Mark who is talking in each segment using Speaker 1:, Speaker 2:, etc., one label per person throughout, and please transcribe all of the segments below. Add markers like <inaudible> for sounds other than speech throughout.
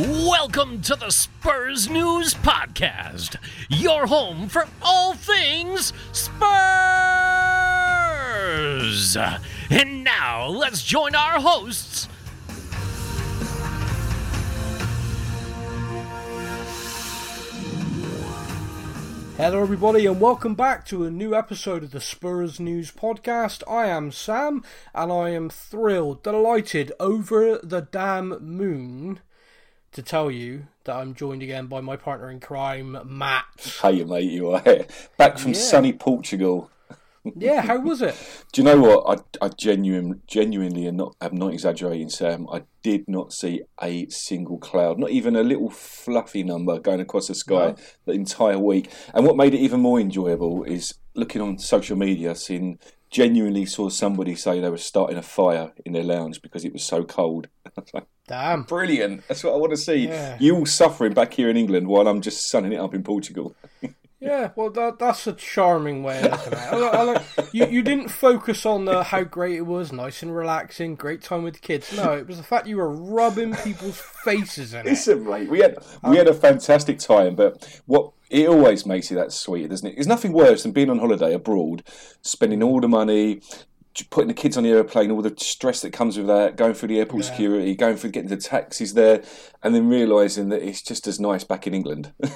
Speaker 1: Welcome to the Spurs News Podcast, your home for all things Spurs. And now let's join our hosts.
Speaker 2: Hello, everybody, and welcome back to a new episode of the Spurs News Podcast. I am Sam, and I am thrilled, delighted, over the damn moon to tell you that I'm joined again by my partner in crime, Matt.
Speaker 3: Hey, mate, you are here. <laughs> back from
Speaker 2: Yeah.
Speaker 3: sunny Portugal. <laughs>
Speaker 2: Yeah, how was it?
Speaker 3: Do you know what? I, I genuine, genuinely, and not, I'm not exaggerating, Sam. I did not see a single cloud, not even a little fluffy number going across the sky
Speaker 2: No.
Speaker 3: the entire week. And what made it even more enjoyable is looking on social media, seeing genuinely saw somebody say they were starting a fire in their lounge because it was so cold. <laughs>
Speaker 2: Damn.
Speaker 3: Brilliant! That's what I want to see.
Speaker 2: Yeah.
Speaker 3: You all suffering back here in England while I'm just sunning it up in Portugal. <laughs>
Speaker 2: Yeah, well, that, that's a charming way of looking at it. I I like, you, you didn't focus on uh, how great it was, nice and relaxing, great time with the kids. No, it was the fact you were rubbing people's faces in it.
Speaker 3: Listen, mate, we had we had a fantastic time, but what it always makes it that sweet, doesn't it? There's nothing worse than being on holiday abroad, spending all the money, putting the kids on the airplane, all the stress that comes with that, going through the airport
Speaker 2: Yeah.
Speaker 3: security, going through getting the taxis there, and then realising that it's just as nice back in England. <laughs>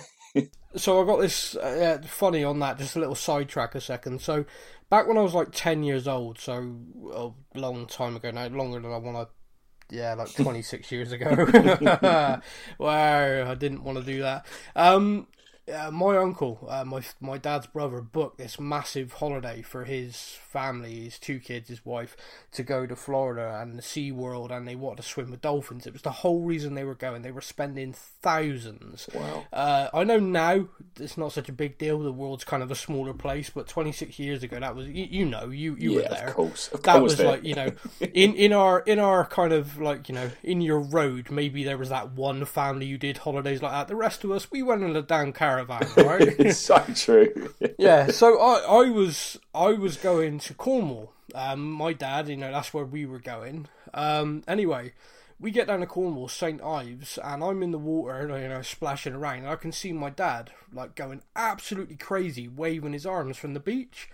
Speaker 2: So I got this uh, funny on that. Just a little sidetrack a second. So back when I was like ten years old, so a long time ago now, longer than I want to. Yeah, like <laughs> twenty six years ago. <laughs> wow, I didn't want to do that. Um, uh, my uncle, uh, my my dad's brother, booked this massive holiday for his family, his two kids, his wife, to go to Florida and the Sea World, and they wanted to swim with dolphins. It was the whole reason they were going. They were spending thousands.
Speaker 3: Wow.
Speaker 2: Uh, I know now it's not such a big deal. The world's kind of a smaller place, but 26 years ago, that was you, you know you you
Speaker 3: yeah,
Speaker 2: were there.
Speaker 3: of course, of
Speaker 2: That
Speaker 3: course.
Speaker 2: was
Speaker 3: there.
Speaker 2: like you know, in in our in our kind of like you know in your road, maybe there was that one family you did holidays like that. The rest of us, we went in a damn caravan, right? <laughs>
Speaker 3: it's so true.
Speaker 2: yeah. So I I was I was going to Cornwall. Um, my dad, you know, that's where we were going. Um, anyway, we get down to Cornwall, St Ives, and I'm in the water, you know, splashing around. And I can see my dad like going absolutely crazy, waving his arms from the beach.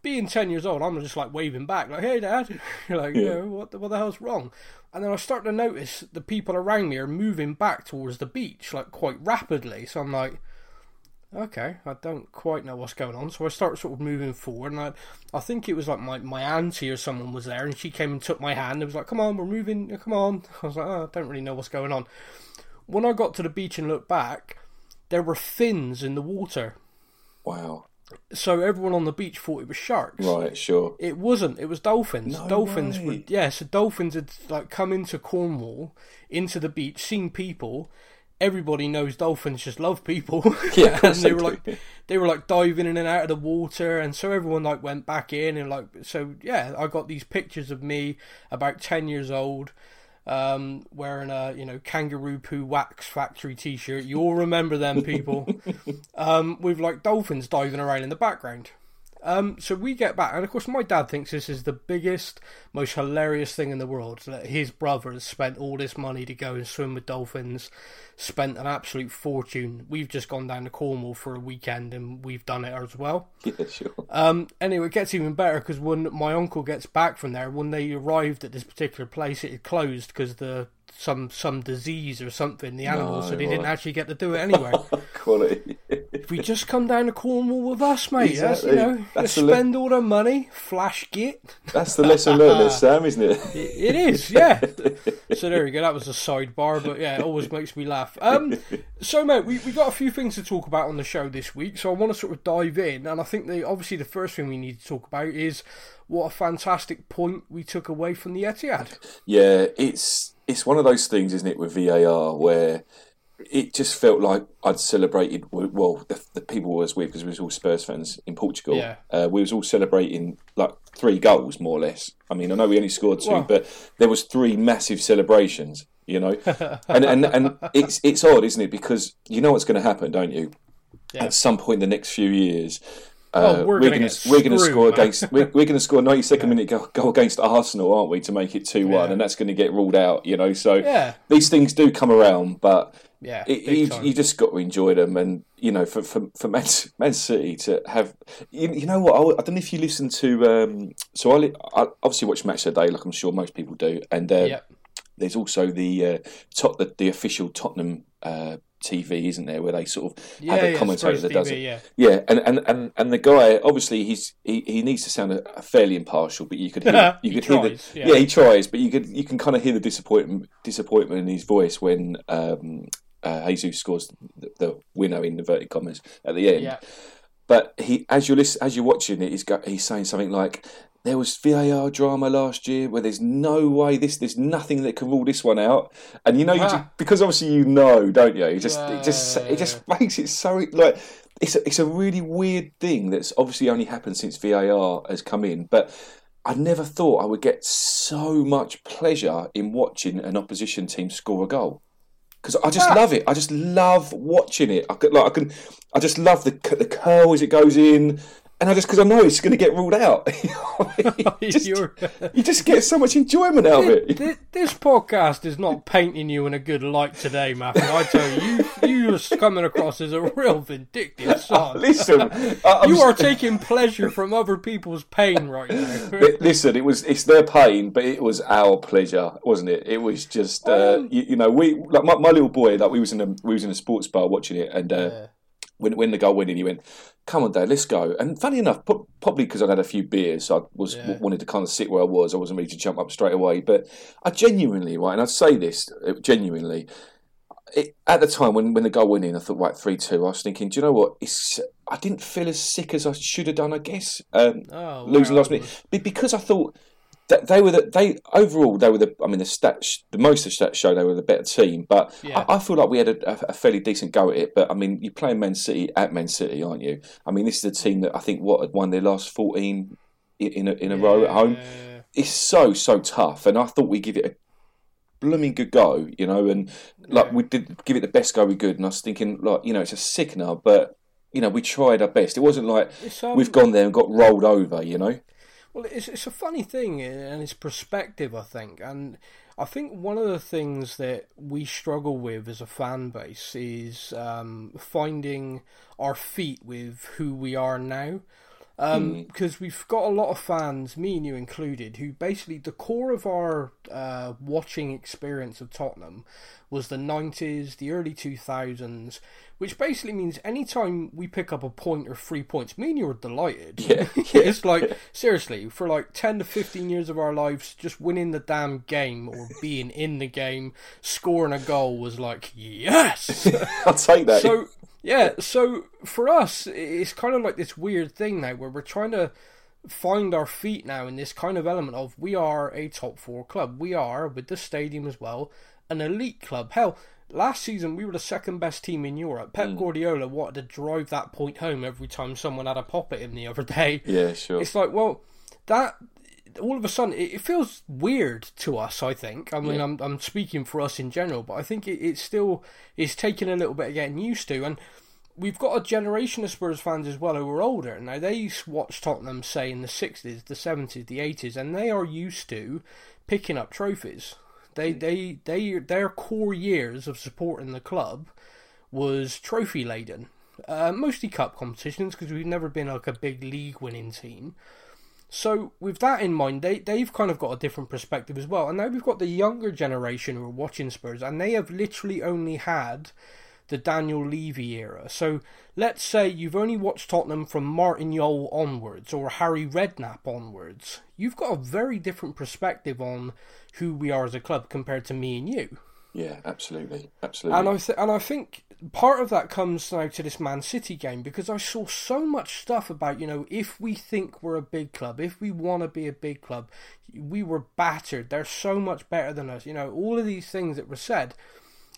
Speaker 2: Being ten years old, I'm just like waving back, like, "Hey, Dad!" You're <laughs> like,
Speaker 3: Yeah.
Speaker 2: you know, what the, what the hell's wrong? And then I start to notice the people around me are moving back towards the beach, like quite rapidly. So I'm like, okay, I don't quite know what's going on. So I start sort of moving forward, and I, I think it was like my, my auntie or someone was there, and she came and took my hand. and was like, come on, we're moving, come on. <laughs> I was like, oh, I don't really know what's going on. When I got to the beach and looked back, there were fins in the water.
Speaker 3: wow.
Speaker 2: So everyone on the beach thought it was sharks.
Speaker 3: Right. Sure.
Speaker 2: It wasn't. It was dolphins.
Speaker 3: No
Speaker 2: dolphins
Speaker 3: way.
Speaker 2: were yeah. So dolphins had like come into Cornwall, into the beach, seen people. Everybody knows dolphins just love people. <laughs>
Speaker 3: Yeah,
Speaker 2: and they were like they were like diving in and out of the water, and so everyone like went back in and like so yeah. I got these pictures of me about ten years old. Um, wearing a you know kangaroo poo wax factory T-shirt, you all remember them people. <laughs> um, with like dolphins diving around in the background. Um, so we get back, and of course, my dad thinks this is the biggest, most hilarious thing in the world. That his brother has spent all this money to go and swim with dolphins, spent an absolute fortune. We've just gone down to Cornwall for a weekend, and we've done it as well. <laughs>
Speaker 3: Yeah. Sure.
Speaker 2: Um, anyway, it gets even better because when my uncle gets back from there, when they arrived at this particular place, it had closed because the some some disease or something the animals, so
Speaker 3: No,
Speaker 2: they didn't actually get to do it <laughs> anyway.
Speaker 3: Quality.
Speaker 2: If we just come down to Cornwall with us, mate, that's, you know,
Speaker 3: That's the li-
Speaker 2: spend all the money, flash git.
Speaker 3: That's the lesson learned, there, <laughs> Sam, isn't it?
Speaker 2: It is, yeah. so there you go. That was a sidebar, but yeah, it always makes me laugh. Um, so mate, we we got a few things to talk about on the show this week, so I want to sort of dive in, and I think the obviously the first thing we need to talk about is what a fantastic point we took away from the Etihad.
Speaker 3: Yeah, it's it's one of those things, isn't it, with VAR where it just felt like I'd celebrated. Well, the, the people I was with, because we was all Spurs fans in Portugal.
Speaker 2: Yeah.
Speaker 3: Uh, we was all celebrating like three goals, more or less. I mean, I know we only scored two,
Speaker 2: Well-
Speaker 3: but there was three massive celebrations. You know, <laughs> and and and it's it's odd, isn't it? Because you know what's going to happen, don't you?
Speaker 2: Yeah.
Speaker 3: At some point in the next few years,
Speaker 2: Oh, we're gonna
Speaker 3: we're going to score against we're, we're going to score a 92nd minute goal, goal against Arsenal, aren't we, to make it two one,
Speaker 2: Yeah.
Speaker 3: and that's going to get ruled out. You know, so
Speaker 2: Yeah.
Speaker 3: these things do come around, but
Speaker 2: Yeah,
Speaker 3: it, you, you just got to enjoy them, and you know, for for, for Man, Man City to have, you, you know what? I, I don't know if you listen to. Um, so I, I obviously watch Match of the Day, like I'm sure most people do, and uh,
Speaker 2: Yep.
Speaker 3: there's also the uh, top the, the official Tottenham. Uh, TV, isn't there, where they sort of
Speaker 2: Yeah,
Speaker 3: have a
Speaker 2: yeah,
Speaker 3: commentator that does
Speaker 2: TV,
Speaker 3: it.
Speaker 2: yeah.
Speaker 3: Yeah, and, and, and, and the guy obviously he's he, he needs to sound a, fairly impartial, but you could hear <laughs> you
Speaker 2: He
Speaker 3: could hear the
Speaker 2: yeah.
Speaker 3: yeah. he tries, but you could you can kind of hear the disappointment disappointment in his voice when um, uh, Jesus scores the, the winner in inverted commas at the end.
Speaker 2: Yeah.
Speaker 3: But he as you're listen, as you're watching it, he's got he's saying something like. There was VAR drama last year where there's no way this there's nothing that can rule this one out, and you know you
Speaker 2: Ah.
Speaker 3: just, because obviously you know, don't you? You just it just
Speaker 2: Yeah,
Speaker 3: it just makes it so like it's a, it's a really weird thing that's obviously only happened since VAR has come in, but I never thought I would get so much pleasure in watching an opposition team score a goal because I just
Speaker 2: Ah.
Speaker 3: love it. I just love watching it. I could, like I can, I just love the the curl as it goes in, and I just because I know it's going to get ruled out. <laughs> <laughs> You just,
Speaker 2: You're-
Speaker 3: you just get so much enjoyment out of it. <laughs>
Speaker 2: Th- This podcast is not painting you in a good light today, Matthew. I tell you, you, you are coming across as a real vindictive son.
Speaker 3: Listen, I-
Speaker 2: You are taking pleasure from other people's pain right now.
Speaker 3: Listen, it was it's their pain, but it was our pleasure, wasn't it? It was just uh,
Speaker 2: Um,
Speaker 3: you, you know we like my, my little boy like we was in a we was in a sports bar watching it, and uh,
Speaker 2: Yeah.
Speaker 3: when when the goal went in, he went, "Come on, Dad, let's go." And funny enough, probably because I'd had a few beers, so I was
Speaker 2: Yeah.
Speaker 3: wanted to kind of sit where I was. I wasn't ready to jump up straight away, but I genuinely right, and I'd say this uh, genuinely. It, at the time when, when the goal went in, I thought, right, three two. I was thinking, do you know what? It's I didn't feel as sick as I should have done. I guess um,
Speaker 2: Oh,
Speaker 3: losing
Speaker 2: wow.
Speaker 3: last minute Be- because I thought that they were the they overall they were the I mean the stats the most of the stats show they were the better team but
Speaker 2: Yeah.
Speaker 3: I, I feel like we had a, a, fairly decent go at it but I mean you're playing Man City at Man City aren't you I mean this is a team that I think what had won their last 14 in a, in a row at home
Speaker 2: Yeah.
Speaker 3: it's so so tough and I thought we'd give it a blooming good go you know and like
Speaker 2: Yeah.
Speaker 3: we did give it the best go we could and I was thinking like you know it's a sickener but you know we tried our best it wasn't like
Speaker 2: um,
Speaker 3: we've gone there and got rolled over you know
Speaker 2: Well, it's it's a funny thing, and it's perspective, I think, and I think one of the things that we struggle with as a fan base is um, finding our feet with who we are now. Because we've got a lot of fans, me and you included, who basically the core of our uh, watching experience of Tottenham was the 90s, the early 2000s, which basically means anytime we pick up a point or three points, me and you are delighted. <laughs>
Speaker 3: Yeah, <laughs>
Speaker 2: it's like, seriously, for like 10 to 15 years of our lives, just winning the damn game or being in the game, scoring a goal was like, yes! <laughs>
Speaker 3: I'll take that.
Speaker 2: so yeah so for us it's kind of like this weird thing now where we're trying to find our feet now in this kind of element of we are a top four club. We are with the stadium as well an elite club. Hell last season we were the second best team in europe. Pep hmm. guardiola wanted to drive that point home every time someone had a pop at him the other <laughs> day.
Speaker 3: Yeah, sure.
Speaker 2: it's like, well, that all of a sudden it, it feels weird to us. I think. I mean,
Speaker 3: Yeah.
Speaker 2: I'm I'm speaking for us in general, but I think it, it still is taking a little bit of getting used to, and we've got a generation of Spurs fans as well who are older now. They watched Tottenham say in the sixties, the seventies, the eighties, and they are used to picking up trophies. They they they their core years of supporting the club was trophy laden. Uh, mostly cup competitions because we've never been like a big league winning team. So with that in mind, they they've kind of got a different perspective as well. And now we've got the younger generation who are watching Spurs, and they have literally only had the Daniel Levy era. So let's say you've only watched Tottenham from Martin Jol onwards or Harry Redknapp onwards. You've got a very different perspective on who we are as a club compared to me and you.
Speaker 3: yeah, absolutely, absolutely.
Speaker 2: And I th- and I think part of that comes now to this Man City game because I saw so much stuff about you know if we think we're a big club, if we want to be a big club, we were battered. They're so much better than us. You know all of these things that were said,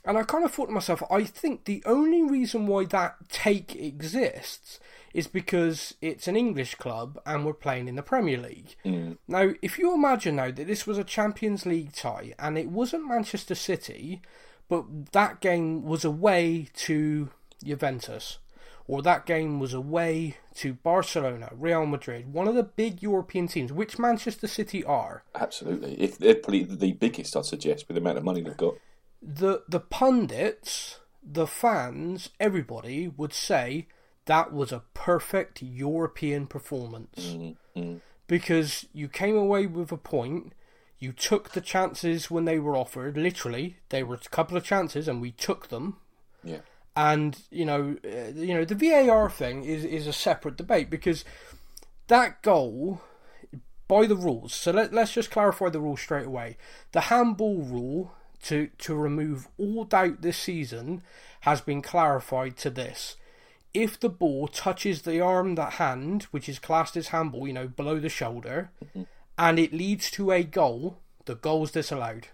Speaker 2: and I kind of thought to myself, I think the only reason why that take exists is because it's an English club and we're playing in the Premier League. Mm. Now, if you imagine now that this was a Champions League tie and it wasn't Manchester City, but that game was away to Juventus or that game was away to Barcelona, Real Madrid, one of the big European teams, which Manchester City are.
Speaker 3: Absolutely. If they're probably the biggest, I'd suggest, with the amount of money they've got.
Speaker 2: The the pundits, the fans, everybody would say that was a perfect European performance.
Speaker 3: Mm-hmm.
Speaker 2: Because you came away with a point, you took the chances when they were offered, literally, they were a couple of chances and we took them.
Speaker 3: Yeah.
Speaker 2: And you know, uh, you know, the VAR thing is is a separate debate because that goal by the rules. So let, let's just clarify the rules straight away. The handball rule to to remove all doubt this season has been clarified to this. If the ball touches the arm, that hand, which is classed as handball, you know, below the shoulder, and it leads to a goal, the goal's disallowed.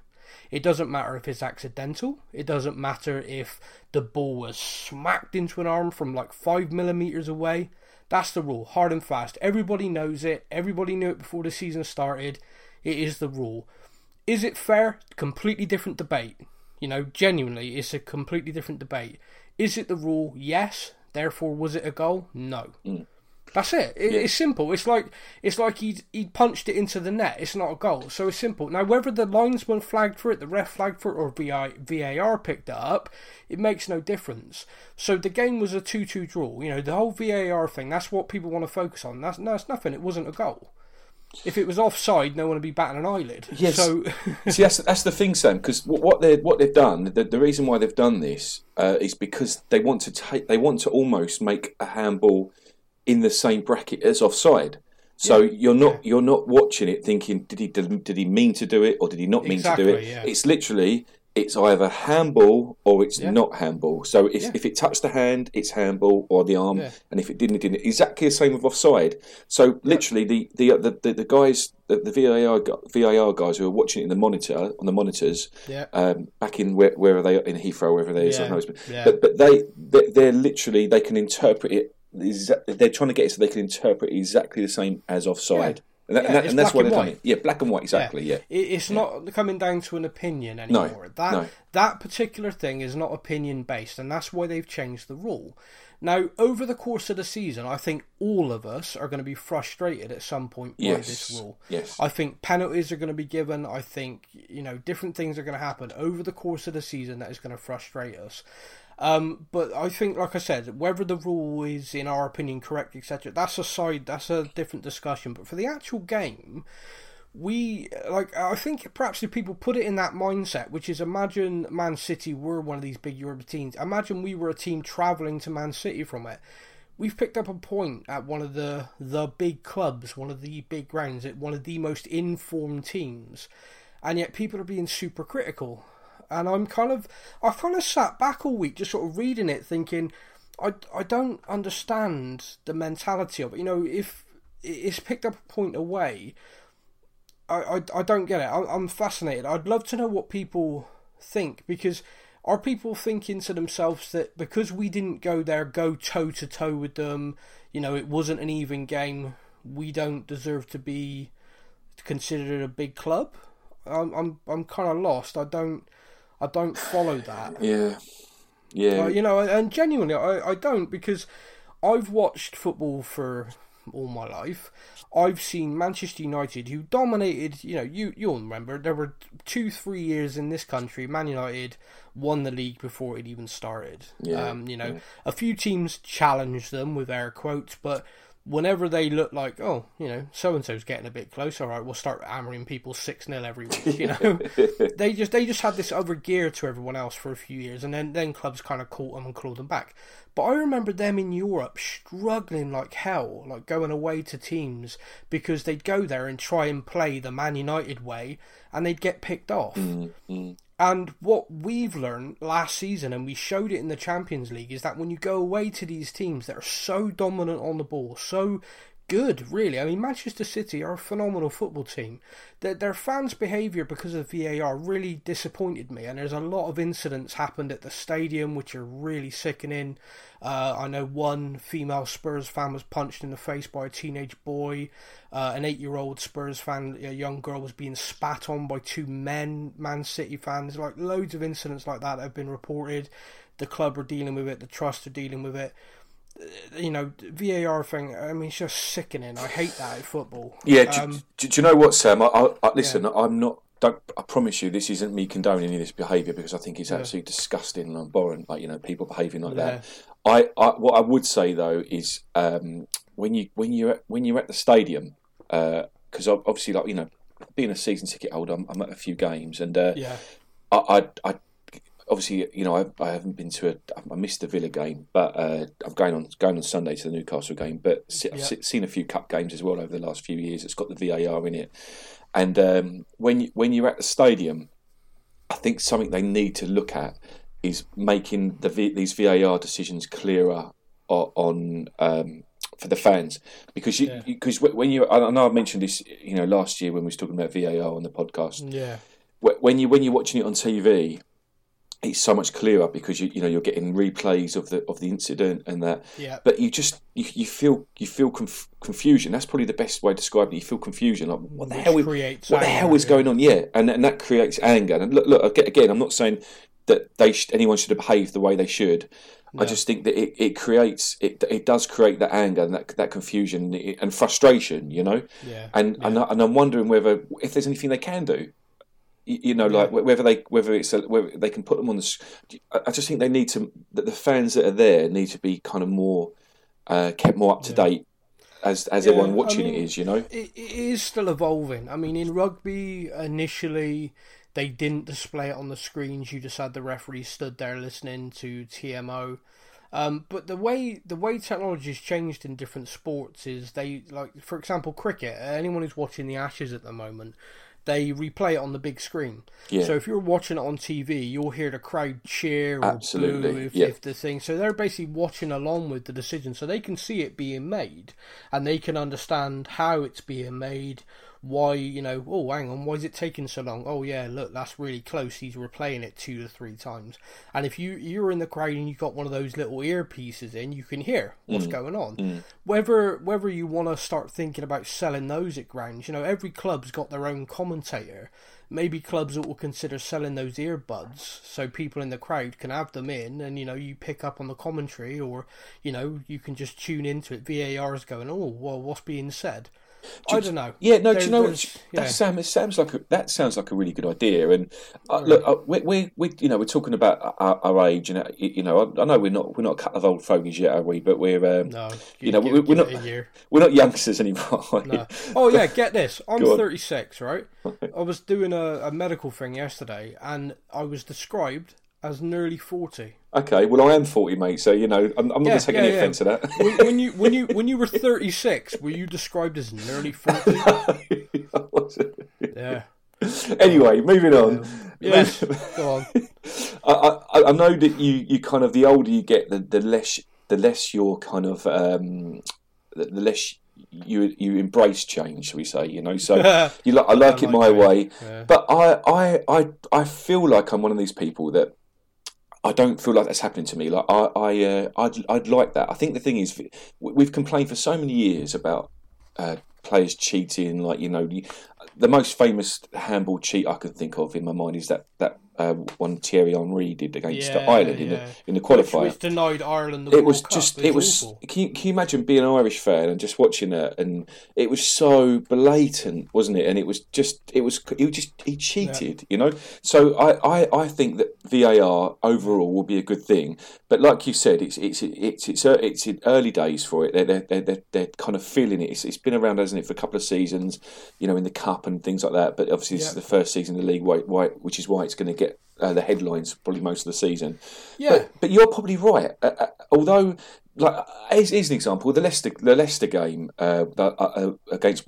Speaker 2: It doesn't matter if it's accidental. It doesn't matter if the ball was smacked into an arm from like five millimeters away. That's the rule, hard and fast. Everybody knows it. Everybody knew it before the season started. It is the rule. Is it fair? Completely different debate. You know, genuinely, it's a completely different debate. Is it the rule? Yes. Therefore, was it a goal? No. Hmm. That's it. it It's simple. It's like it's like he he punched it into the net. It's not a goal, so it's simple. Now, whether the linesman flagged for it, the ref flagged for it, or VI, VAR picked it up, it makes no difference. So the game was a two-two draw. You know, the whole VAR thing. That's what people want to focus on. That's no, it's nothing. It wasn't a goal. If it was offside, no one would be batting an eyelid.
Speaker 3: Yes.
Speaker 2: So <laughs>
Speaker 3: See, that's that's the thing, Sam. Because what, what they what they've done, the, the reason why they've done this uh, is because they want to take, they want to almost make a handball in the same bracket as offside. So you're not you're not watching it thinking did he did, did he mean to do it or did he not mean to do it?
Speaker 2: Yeah.
Speaker 3: It's literally it's either handball or it's
Speaker 2: Yeah.
Speaker 3: not handball. So if,
Speaker 2: Yeah.
Speaker 3: if it touched the hand, it's handball or the arm,
Speaker 2: Yeah.
Speaker 3: and if it didn't, it didn't. Exactly the same with offside. So literally, the the the, the, the guys, the, the VAR VAR guys who are watching it in the monitor on the monitors,
Speaker 2: Yeah.
Speaker 3: um, back in where, where are they in Heathrow, wherever they is, I
Speaker 2: Yeah.
Speaker 3: don't know, it's-
Speaker 2: Yeah.
Speaker 3: but but they they're literally they can interpret it. They're trying to get it so they can interpret exactly the same as offside. And, that,
Speaker 2: Yeah,
Speaker 3: and, that, and that's why they've done
Speaker 2: white.
Speaker 3: it. Yeah, black and white, exactly. Yeah,
Speaker 2: It, it's not coming down to an opinion anymore. that
Speaker 3: no.
Speaker 2: that particular thing is not opinion based, and that's why they've changed the rule. Now, over the course of the season, I think all of us are going to be frustrated at some point by
Speaker 3: Yes.
Speaker 2: this rule.
Speaker 3: Yes.
Speaker 2: I think penalties are going to be given. I think you know different things are going to happen over the course of the season that is going to frustrate us. Um, but I think, like I said, whether the rule is, in our opinion, correct, etc., that's a side, that's a different discussion. But for the actual game, we like I think perhaps if people put it in that mindset, which is imagine Man City were one of these big European teams. Imagine we were a team travelling to Man City from it. We've picked up a point at one of the the big clubs, one of the big grounds, at one of the most informed teams, and yet people are being super critical. And I'm kind of I've kind of sat back all week just sort of reading it, thinking I I don't understand the mentality of it. You know, if it's picked up a point away. I, I, I don't get it. I, I'm fascinated. I'd love to know what people think because are people thinking to themselves that because we didn't go there, go toe to toe with them, you know, it wasn't an even game, we don't deserve to be considered a big club? I'm I'm I'm kind of lost. I don't I don't follow that.
Speaker 3: yeah, yeah.
Speaker 2: You know, and genuinely, I, I don't because I've watched football for all my life. I've seen Manchester United, who dominated. You know, you you'll remember there were two, three years in this country. Man United won the league before it even started.
Speaker 3: Yeah,
Speaker 2: um, you know, a few teams challenged them with air quotes, but whenever they look like, oh, you know, so and so's getting a bit close. All right, we'll start hammering people six 0 every week. You know, <laughs> they just they just had this other gear to everyone else for a few years, and then then clubs kind of caught them and clawed them back. But I remember them in Europe struggling like hell, like going away to teams because they'd go there and try and play the Man United way, and they'd get picked off. Mm, mm. And what we've learned last season, and we showed it in the Champions League, is that when you go away to these teams that are so dominant on the ball, so good, really. I mean, Manchester City are a phenomenal football team. Their, their fans' behaviour because of VAR really disappointed me, and there's a lot of incidents happened at the stadium which are really sickening. Uh, I know one female Spurs fan was punched in the face by a teenage boy. Uh, an eight-year-old Spurs fan, a young girl, was being spat on by two men, Man City fans. Like loads of incidents like that have been reported. The club are dealing with it. The trust are dealing with it you know, VAR thing. I mean, it's just sickening. I hate that in football.
Speaker 3: Yeah, do, um, do, do, you know what, Sam? I, I, I listen. Yeah. I'm not. Don't, I promise you, this isn't me condoning any of this behaviour because I think it's yeah. absolutely disgusting and abhorrent. Like you know, people behaving like yeah. that. I, I, what I would say though is um, when you when you are when you're at the stadium, because uh, obviously, like you know, being a season ticket holder, I'm, I'm at a few games, and uh,
Speaker 2: yeah,
Speaker 3: I, I, I obviously, you know, I, I, haven't been to a. I missed the Villa game, but uh, I'm going on going on Sunday to the Newcastle game. But I've seen a few cup games as well over the last few years. It's got the VAR in it, and um, when you, when you're at the stadium, I think something they need to look at is making the these VAR decisions clearer on. Um, for the fans, because you, because yeah. when you, I know I mentioned this, you know, last year when we was talking about VAR on the podcast.
Speaker 2: Yeah.
Speaker 3: When you when you're watching it on TV, it's so much clearer because you you know you're getting replays of the of the incident and that.
Speaker 2: Yeah.
Speaker 3: But you just you, you feel you feel conf- confusion. That's probably the best way to describe it. You feel confusion. Like what the Which hell? Is, what the hell is going on? Yeah, and and that creates anger. And look, look again. I'm not saying that they sh- anyone should have behaved the way they should. I just think that it, it creates it it does create that anger and that that confusion and frustration, you know.
Speaker 2: Yeah.
Speaker 3: And
Speaker 2: yeah.
Speaker 3: and, I, and I'm wondering whether if there's anything they can do you know, like whether they whether it's a, whether they can put them on the. I just think they need to that the fans that are there need to be kind of more uh, kept more up to date as as yeah, everyone watching I mean, it is. You know,
Speaker 2: it, it is still evolving. I mean, in rugby initially. They didn't display it on the screens. You just had the referee stood there listening to TMO. Um, but the way the way technology has changed in different sports is they like, for example, cricket. Anyone who's watching the Ashes at the moment, they replay it on the big screen. Yeah. So if you're watching it on TV, you'll hear the crowd cheer or Absolutely. boo if, if the thing. So they're basically watching along with the decision, so they can see it being made, and they can understand how it's being made, why you know oh hang on why is it taking so long? Oh yeah look that's really close. He's replaying it two to three times. And if you you're in the crowd and you've got one of those little earpieces in you can hear what's mm. going on.
Speaker 3: Mm.
Speaker 2: whether whether you want to start thinking about selling those at grounds you know every club's got their own commentator. Maybe clubs will consider selling those earbuds so people in the crowd can have them in and you know you pick up on the commentary or you know you can just tune into it. Var is going oh well what's being said do I don't know.
Speaker 3: Yeah, no. do you know what? Yeah. That Sam, it sounds like a, that sounds like a really good idea. And uh, look, uh, we, we, we, you know, we're talking about our, our age, and uh, you know, I, I, know we're not we're not a couple of old fogies yet, are we? But we're, um, no, you know, we're, we're not we're not youngsters anymore. <laughs>
Speaker 2: No. Oh yeah, get this. I'm 36, right? <laughs> I was doing a, a medical thing yesterday, and I was described as nearly 40.
Speaker 3: Okay, well, I am 40, mate, so, you know, I'm, I'm not yeah, going to take yeah, any yeah. offence to that.
Speaker 2: when, when, you, when, you, <laughs> when you were 36, were you described as nearly 40? <laughs> yeah.
Speaker 3: Anyway, moving on.
Speaker 2: yes, go on. <laughs>
Speaker 3: I, I, I, know that you, you kind of, the older you get, the, the less the less you're kind of, um, the, the less you you embrace change, shall we say? You know, so you like I like I it my way, yeah. but I, I I I feel like I'm one of these people that I don't feel like that's happening to me. Like I, I, uh, I'd, I'd like that. I think the thing is, we've complained for so many years about uh, players cheating. Like you know, the most famous handball cheat I can think of in my mind is that that uh, one Thierry Henry did against yeah, Ireland in yeah. the in the qualifier.
Speaker 2: Which, which denied Ireland.
Speaker 3: it was just. It, was. Can you, can you, imagine being an Irish fan and just watching it? And it was so blatant, wasn't it? And it was just. It was. He just. He cheated. Yeah. You know. So I, I. I think that VAR overall will be a good thing. But like you said, it's it's it's it's it's, it's in early days for it. They're they're, they're, they're kind of feeling it. It's, it's been around, hasn't it, for a couple of seasons? You know, in the cup and things like that. But obviously, this is the first season in the league, which is why it's going to get get uh, the headlines probably most of the season.
Speaker 2: Yeah,
Speaker 3: but, but you're probably right. Uh, uh, although, like, as, as, an example, the Leicester the Leicester game uh, uh, uh against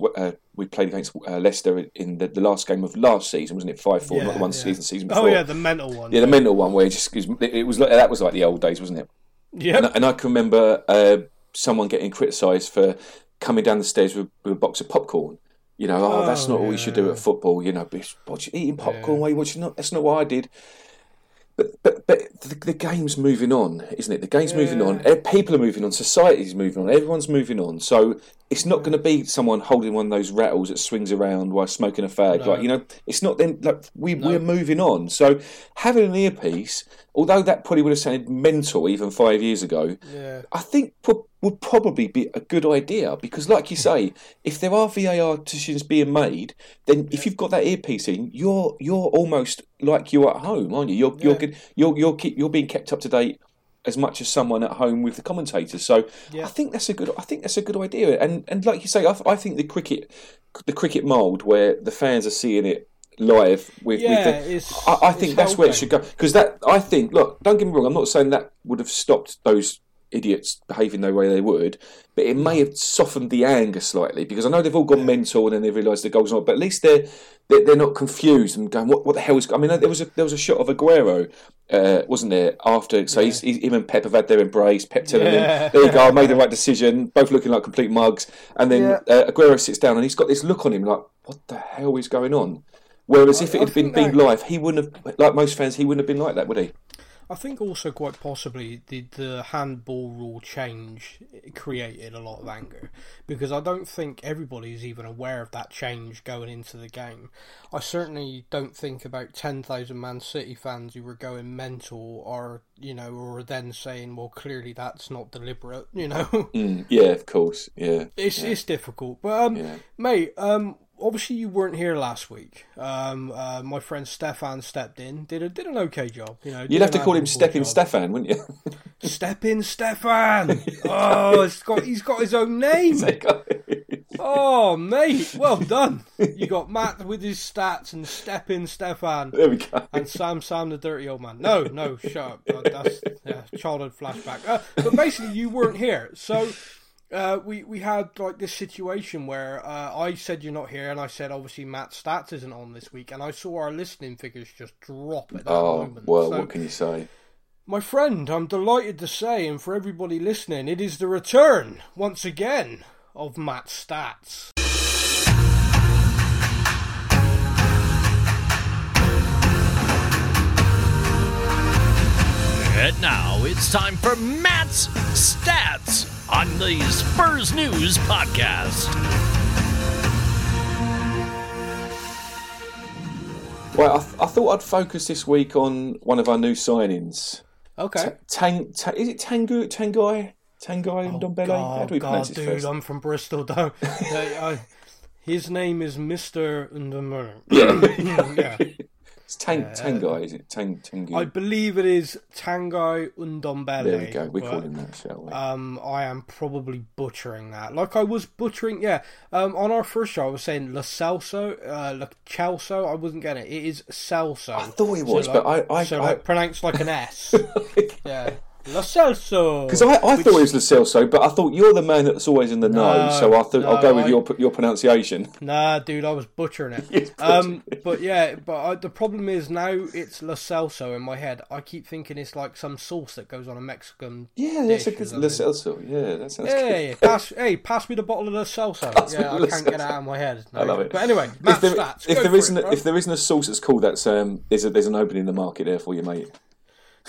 Speaker 3: we played against Leicester in the, the, last game of last season, wasn't it? Five four, yeah, not the one yeah. season season oh, before.
Speaker 2: Oh yeah, the mental one.
Speaker 3: Yeah, the mental one where it just it was that was like the old days, wasn't it?
Speaker 2: Yeah,
Speaker 3: and, and, I can remember someone getting criticised for coming down the stairs with, with a box of popcorn you know, oh, that's not yeah. what we should do at football. You know, watch, eating popcorn yeah. while you're watching. That's not what I did. But but but the, the game's moving on, isn't it? The game's moving on. Eh, People are moving on. Society's moving on. Everyone's moving on. So it's not going to be someone holding one of those rattles that swings around while smoking a fag.
Speaker 2: No.
Speaker 3: Like you know, it's not them. Like we we're moving on. So having an earpiece, although that probably would have sounded mental even five years ago,
Speaker 2: Yeah.
Speaker 3: I think pro- would probably be a good idea because, like you say, if there are VAR decisions being made, then if you've got that earpiece in, you're you're almost like you're at home, aren't you? You're you're good, you're you're keep, you're being kept up to date as much as someone at home with the commentators. So
Speaker 2: Yeah.
Speaker 3: I think that's a good I think that's a good idea. And and like you say, I, I think the cricket the cricket mould where the fans are seeing it live with,
Speaker 2: Yeah,
Speaker 3: with the, I, I think that's where it should go because that I think look don't get me wrong I'm not saying that would have stopped those idiots behaving the way they would but it may have softened the anger slightly because I know they've all gone mental and then they realised the goal's not but at least they're they're, they're not confused and going what, what the hell is I mean there was a there was a shot of Aguero uh, wasn't there after so he's, he's, him and Pep have had their embrace Pep telling
Speaker 2: Yeah.
Speaker 3: him there you go I made the right decision both looking like complete mugs and then
Speaker 2: Yeah.
Speaker 3: uh, Aguero sits down and he's got this look on him like what the hell is going on Whereas if it had been
Speaker 2: that-
Speaker 3: live, he wouldn't have, like most fans, he wouldn't have been like that, would he?
Speaker 2: I think also quite possibly the the handball rule change created a lot of anger because I don't think everybody's even aware of that change going into the game. I certainly don't think about ten thousand Man City fans who were going mental or you know or then saying, well, clearly that's not deliberate. <laughs> You know,
Speaker 3: Mm, yeah, of course. Yeah.
Speaker 2: it's it's difficult. But um,
Speaker 3: Yeah.
Speaker 2: mate, um, obviously you weren't here last week. Um, uh, my friend Stefan stepped in, did a did an okay job. You know,
Speaker 3: You'd have to call him Stepping. Stefan, wouldn't you? <laughs>
Speaker 2: Step in, Stefan. <laughs> Oh, it's got he's got his own name. Oh, mate, well <laughs> done. You got Matt with his stats and Step in, Stefan.
Speaker 3: there we go.
Speaker 2: And Sam, Sam, the dirty old man. No, no, shut up. That's yeah, childhood flashback. Uh, but basically, you weren't here, so uh, we we had like this situation where uh, I said you're not here, and I said obviously Matt's stats isn't on this week, and I saw our listening figures just drop at that
Speaker 3: Oh,
Speaker 2: moment.
Speaker 3: well,
Speaker 2: So-
Speaker 3: what can you say?
Speaker 2: my friend, I'm delighted to say, and for everybody listening, it is the return, once again, of Matt's stats.
Speaker 1: And now it's time for Matt's Stats on the Spurs News Podcast.
Speaker 3: Well, I, th- I thought I'd focus this week on one of our new signings.
Speaker 2: Okay.
Speaker 3: Tang, ta- is it Tangu, Tangai? Tangai and oh, Dombele? How do we
Speaker 2: God,
Speaker 3: pronounce
Speaker 2: God,
Speaker 3: his
Speaker 2: dude,
Speaker 3: first?
Speaker 2: I'm from Bristol. Don't. I, <laughs> I, his name is Mister Undermer.
Speaker 3: Yeah. <laughs>
Speaker 2: yeah.
Speaker 3: It's Tang, Tangai, is it? Tang, Tangu.
Speaker 2: I believe it is Tangai Undombele.
Speaker 3: there we go. We
Speaker 2: but,
Speaker 3: call him that, shall we?
Speaker 2: Um, I am probably butchering that. Like I was butchering, yeah. Um, on our first show, I was saying La Celso, uh, La Celso. I wasn't getting it. It is Celso.
Speaker 3: I thought it was, but I- I-
Speaker 2: so
Speaker 3: I-
Speaker 2: like pronounced like an S. <laughs> yeah, La Celso.
Speaker 3: Because I, I thought it was Lo Celso, but I thought you're the man that's always in the know,
Speaker 2: No,
Speaker 3: so I thought I'll go with
Speaker 2: I-
Speaker 3: your your pronunciation.
Speaker 2: Nah, dude, I was butchering it. <laughs>
Speaker 3: Yes,
Speaker 2: um, but yeah, but I, the problem is now it's La Celso in my head. I keep thinking it's like some sauce that goes on a Mexican.
Speaker 3: Yeah, that's a
Speaker 2: dish
Speaker 3: good Lo. Celso. Yeah, that sounds
Speaker 2: Yeah,
Speaker 3: good.
Speaker 2: pass, hey, pass me the bottle of La Celso. <laughs>
Speaker 3: me
Speaker 2: yeah, I can't get it out of my head.
Speaker 3: I love it.
Speaker 2: But anyway,
Speaker 3: If
Speaker 2: Matt
Speaker 3: there,
Speaker 2: stats.
Speaker 3: if there isn't
Speaker 2: it,
Speaker 3: if there isn't a sauce that's called that, um, there's a, there's an opening in the market there for you, mate.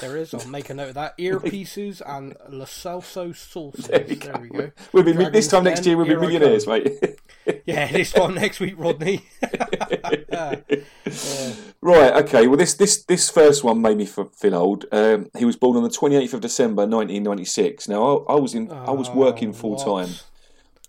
Speaker 2: There is. I'll make a note of that. <laughs> Earpieces and La Celso sauces.
Speaker 3: There
Speaker 2: There,
Speaker 3: we
Speaker 2: we
Speaker 3: go.
Speaker 2: go.
Speaker 3: We'll be this time next year. We'll be millionaires, mate. <laughs>
Speaker 2: Yeah, this time next week, Rodney. <laughs>
Speaker 3: right. Okay. Well, this this this first one made me feel old. Um, he was born on the 28th of December, 1996. Now I, I was in. I was working
Speaker 2: Oh,
Speaker 3: full
Speaker 2: what?
Speaker 3: time.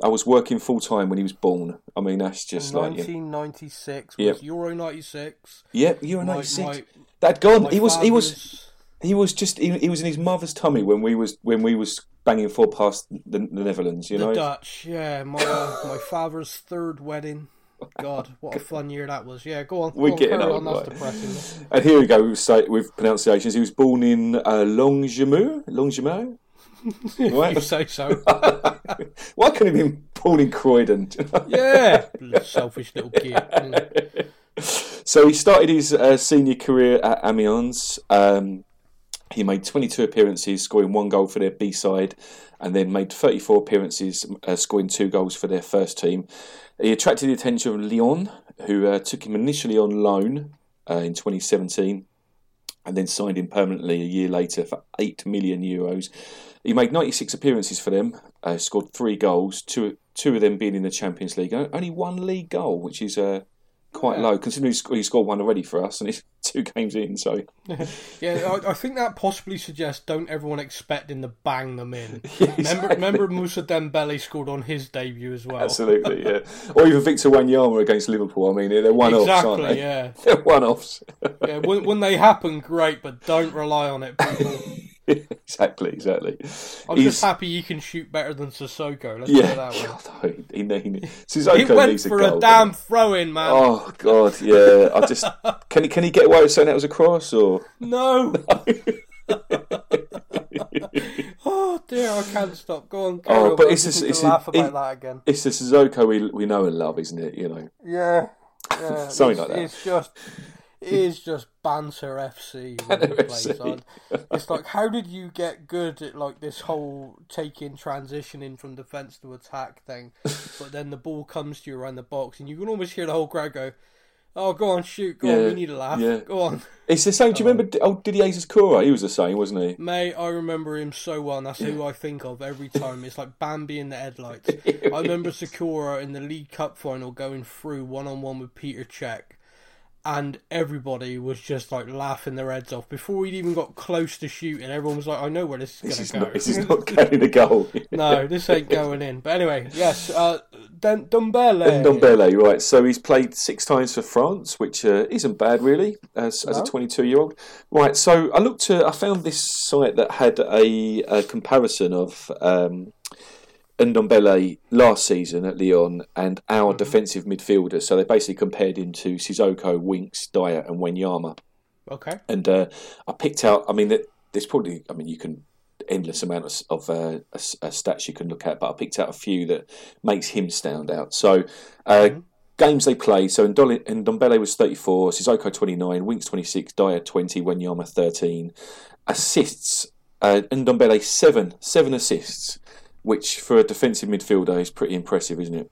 Speaker 3: I was working full time when he was born. I mean, that's just like
Speaker 2: 1996
Speaker 3: Yep.
Speaker 2: was Euro 96.
Speaker 3: Yeah, you were
Speaker 2: My-
Speaker 3: 96.
Speaker 2: my-
Speaker 3: That gone. He was. He was. He was just. He, he was in his mother's tummy when we was when we was banging for past the, the Netherlands. You
Speaker 2: The
Speaker 3: know.
Speaker 2: Dutch, yeah. My uh, my father's third wedding. God, what a <laughs> fun year that was. Yeah, go on.
Speaker 3: We're
Speaker 2: go
Speaker 3: getting old,
Speaker 2: on, That's depressing.
Speaker 3: And here we go with, say, with pronunciations. He was born in uh, Longjumeau. Longjumeau. <laughs> Right.
Speaker 2: You say so. <laughs>
Speaker 3: Why couldn't he be born in Croydon?
Speaker 2: Yeah, selfish little kid.
Speaker 3: So he started his uh, senior career at Amiens. Um, he made 22 appearances, scoring one goal for their B side, and then made 34 appearances, uh, scoring two goals for their first team. He attracted the attention of Lyon, who uh, took him initially on loan uh, in 2017. and then signed him permanently a year later for 8 million euros. He made 96 appearances for them, uh, scored three goals, two, two of them being in the Champions League. Only one league goal, which is uh, quite
Speaker 2: Yeah.
Speaker 3: low, considering he scored one already for us and he's two games in. So, <laughs>
Speaker 2: Yeah, I, I think that possibly suggests don't everyone expect him to bang them in. <laughs>
Speaker 3: Yeah,
Speaker 2: Remember,
Speaker 3: exactly.
Speaker 2: remember Mousa Dembele scored on his debut as well.
Speaker 3: absolutely, yeah. Or even Victor Wanyama against Liverpool. I mean, they're one offs, aren't they?
Speaker 2: yeah. <laughs>
Speaker 3: They're one offs.
Speaker 2: yeah when, when they happen, great, but don't rely on it, people. <laughs>
Speaker 3: exactly, exactly.
Speaker 2: I'm
Speaker 3: He's-
Speaker 2: just happy you can shoot better than Sissoko. Let's
Speaker 3: Yeah,
Speaker 2: that way.
Speaker 3: God, <laughs> oh, he, he, he, <laughs> Sissoko
Speaker 2: He went
Speaker 3: needs a
Speaker 2: for
Speaker 3: goal,
Speaker 2: a damn throw in, man.
Speaker 3: Oh God, yeah. I just can he can he get away with saying that was a cross or?
Speaker 2: No. oh dear, I can't stop. Go on,
Speaker 3: Oh,
Speaker 2: on,
Speaker 3: but it's
Speaker 2: can
Speaker 3: it's-
Speaker 2: laugh
Speaker 3: it-
Speaker 2: about that again.
Speaker 3: It's the Sissoko we we know and love, isn't it? You know.
Speaker 2: Yeah, yeah.
Speaker 3: Something
Speaker 2: it's,
Speaker 3: like that.
Speaker 2: It's just, it is just banter FC. when
Speaker 3: Banter
Speaker 2: he plays
Speaker 3: FC.
Speaker 2: on. It's like, how did you get good at like this whole taking transitioning from defense to attack thing? But then the ball comes to you around the box, and you can almost hear the whole crowd go, "Oh, go on, shoot, go on, we need a laugh,
Speaker 3: yeah.
Speaker 2: go on."
Speaker 3: It's the same. Do you remember um, oh, Didier Zokora? He was the same, wasn't he?
Speaker 2: Mate, I remember him so well, and that's who I think of every time. It's like Bambi in the headlights. <laughs> I remember Zokora in the League Cup final going through one on one with Peter Cech, and everybody was just like laughing their heads off before he'd even got close to shooting. Everyone was like, "I know where this is going to go."
Speaker 3: not. This is not <laughs> carrying a goal. <laughs>
Speaker 2: no, this ain't going in. But anyway, yes, uh, Den- Dumbele.
Speaker 3: And right? So he's played six times for France, which uh, isn't bad really, as, as a 22 year old. Right. So I looked. At, I found this site that had a, a comparison of um, Ndombele last season at Lyon and our defensive midfielders. So they basically compared him to Sissoko, Winks, Dier, and Wanyama.
Speaker 2: Okay.
Speaker 3: And uh, I picked out. I mean, there- there's probably. I mean, you can endless amount of, of uh, uh, stats you can look at, but I picked out a few that makes him stand out. So. Uh, Games they play, so Ndole- Ndombele was 34, Sissoko 29, Winks 26, Dier 20, Wanyama 13. Assists, uh, Ndombele 7, 7 assists, which for a defensive midfielder is pretty impressive, isn't it?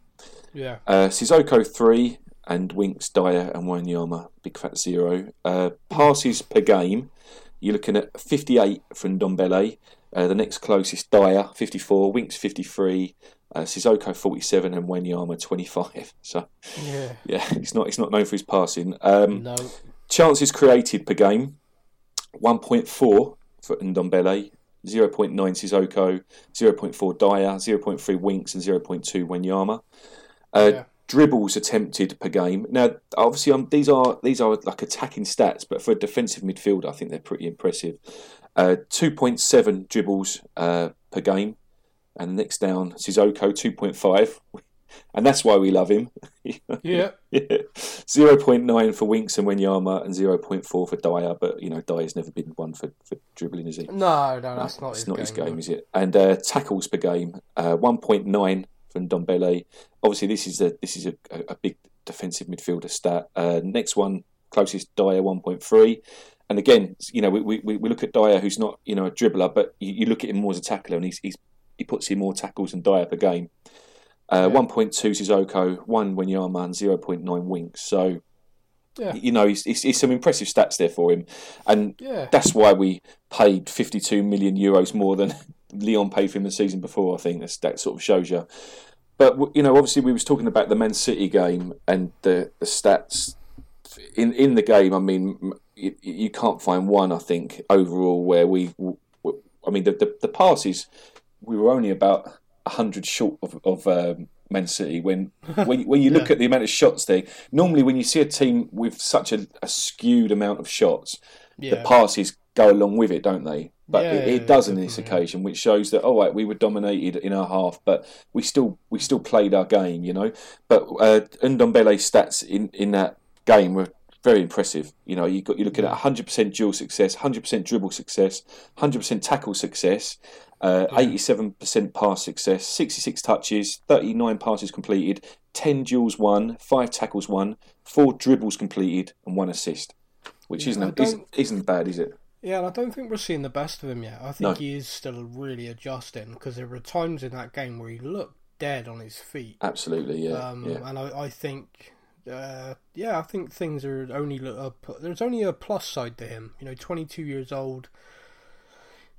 Speaker 2: Yeah.
Speaker 3: Uh, Sissoko three and Winks, Dier, and Wanyama big fat zero. Uh, passes per game, you're looking at 58 from Dombele. Uh, the next closest Dier 54, Winks 53, uh, Sissoko 47, and Wanyama 25. <laughs> So
Speaker 2: Yeah.
Speaker 3: yeah, he's not he's not known for his passing. Um,
Speaker 2: No.
Speaker 3: chances created per game 1.4 for Ndombele, 0.9 Sissoko, 0.4 Dier, 0.3 Winks, and 0.2 Wanyama. Uh,
Speaker 2: Yeah.
Speaker 3: Dribbles attempted per game. Now, obviously, um, these are these are like attacking stats, but for a defensive midfielder, I think they're pretty impressive. Uh, 2.7 dribbles uh, per game, and next down Sissoko 2.5, and that's why we love him. <laughs>
Speaker 2: Yeah.
Speaker 3: Yeah. 0.9 for Winks and Wanyama and 0.4 for Dier, but you know, Dier's never been one for, for dribbling, is he?
Speaker 2: No, no, no that's not
Speaker 3: it's
Speaker 2: his
Speaker 3: not
Speaker 2: game.
Speaker 3: his game, is it? And uh, tackles per game, uh, 1.9 from Dombele. Obviously, this is a this is a, a, a big defensive midfielder stat. Uh, next one, closest Dier, 1.3. And again, you know, we, we, we look at Dier, who's not you know a dribbler, but you, you look at him more as a tackler, and he's, he's he puts in more tackles than Dier per game. Uh,
Speaker 2: Yeah.
Speaker 3: 1.2 Sissoko, 1 Wanyama, and 0.9 Winks. So,
Speaker 2: Yeah.
Speaker 3: you know, it's, it's, it's some impressive stats there for him. And
Speaker 2: Yeah.
Speaker 3: that's why we paid 52 million euros more than <laughs> Lyon paid for him the season before. I think That's, that sort of shows you. But you know, obviously, we was talking about the Man City game and the, the stats in in the game. I mean, you, you can't find one. I think overall where we, I mean, the the, the passes we were only about hundred short of, of um, Man City. When <laughs> when when you look at the amount of shots there, normally when you see a team with such a, a skewed amount of shots,
Speaker 2: Yeah.
Speaker 3: the passes go along with it, don't they? But
Speaker 2: Yeah,
Speaker 3: it,
Speaker 2: yeah,
Speaker 3: it does in this occasion, which shows that all right, we were dominated in our half, but we still we still played our game, you know. But uh, Ndombele's stats in, in that game were very impressive. You know, you got you're looking at 100% duel success, 100% dribble success, 100% tackle success, uh, 87% pass success, 66 touches, 39 passes completed, 10 duels won, five tackles won, four dribbles completed, and one assist. Which
Speaker 2: Yeah,
Speaker 3: isn't, isn't isn't bad, is it?
Speaker 2: Yeah, and I don't think we're seeing the best of him yet. I think
Speaker 3: No.
Speaker 2: he is still really adjusting because there were times in that game where he looked dead on his feet.
Speaker 3: Absolutely, yeah.
Speaker 2: Um,
Speaker 3: yeah.
Speaker 2: And I, I think uh, yeah, I think things are only a, there's only a plus side to him. You know, 22 years old.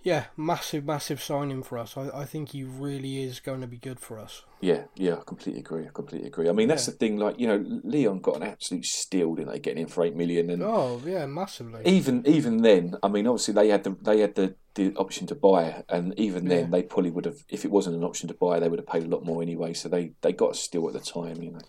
Speaker 2: Yeah, massive, massive signing for us. I, I think he really is going to be good for us.
Speaker 3: Yeah, yeah, I completely agree. I completely agree. I mean, that's yeah. the thing. Like, you know, Lyon got an absolute steal, didn't they? Getting in for eight million, and
Speaker 2: oh yeah, massively.
Speaker 3: Even even then, I mean, obviously they had the they had the, the option to buy, and even then yeah. they probably would have, if it wasn't an option to buy, they would have paid a lot more anyway. So they they got a steal at the time, you know.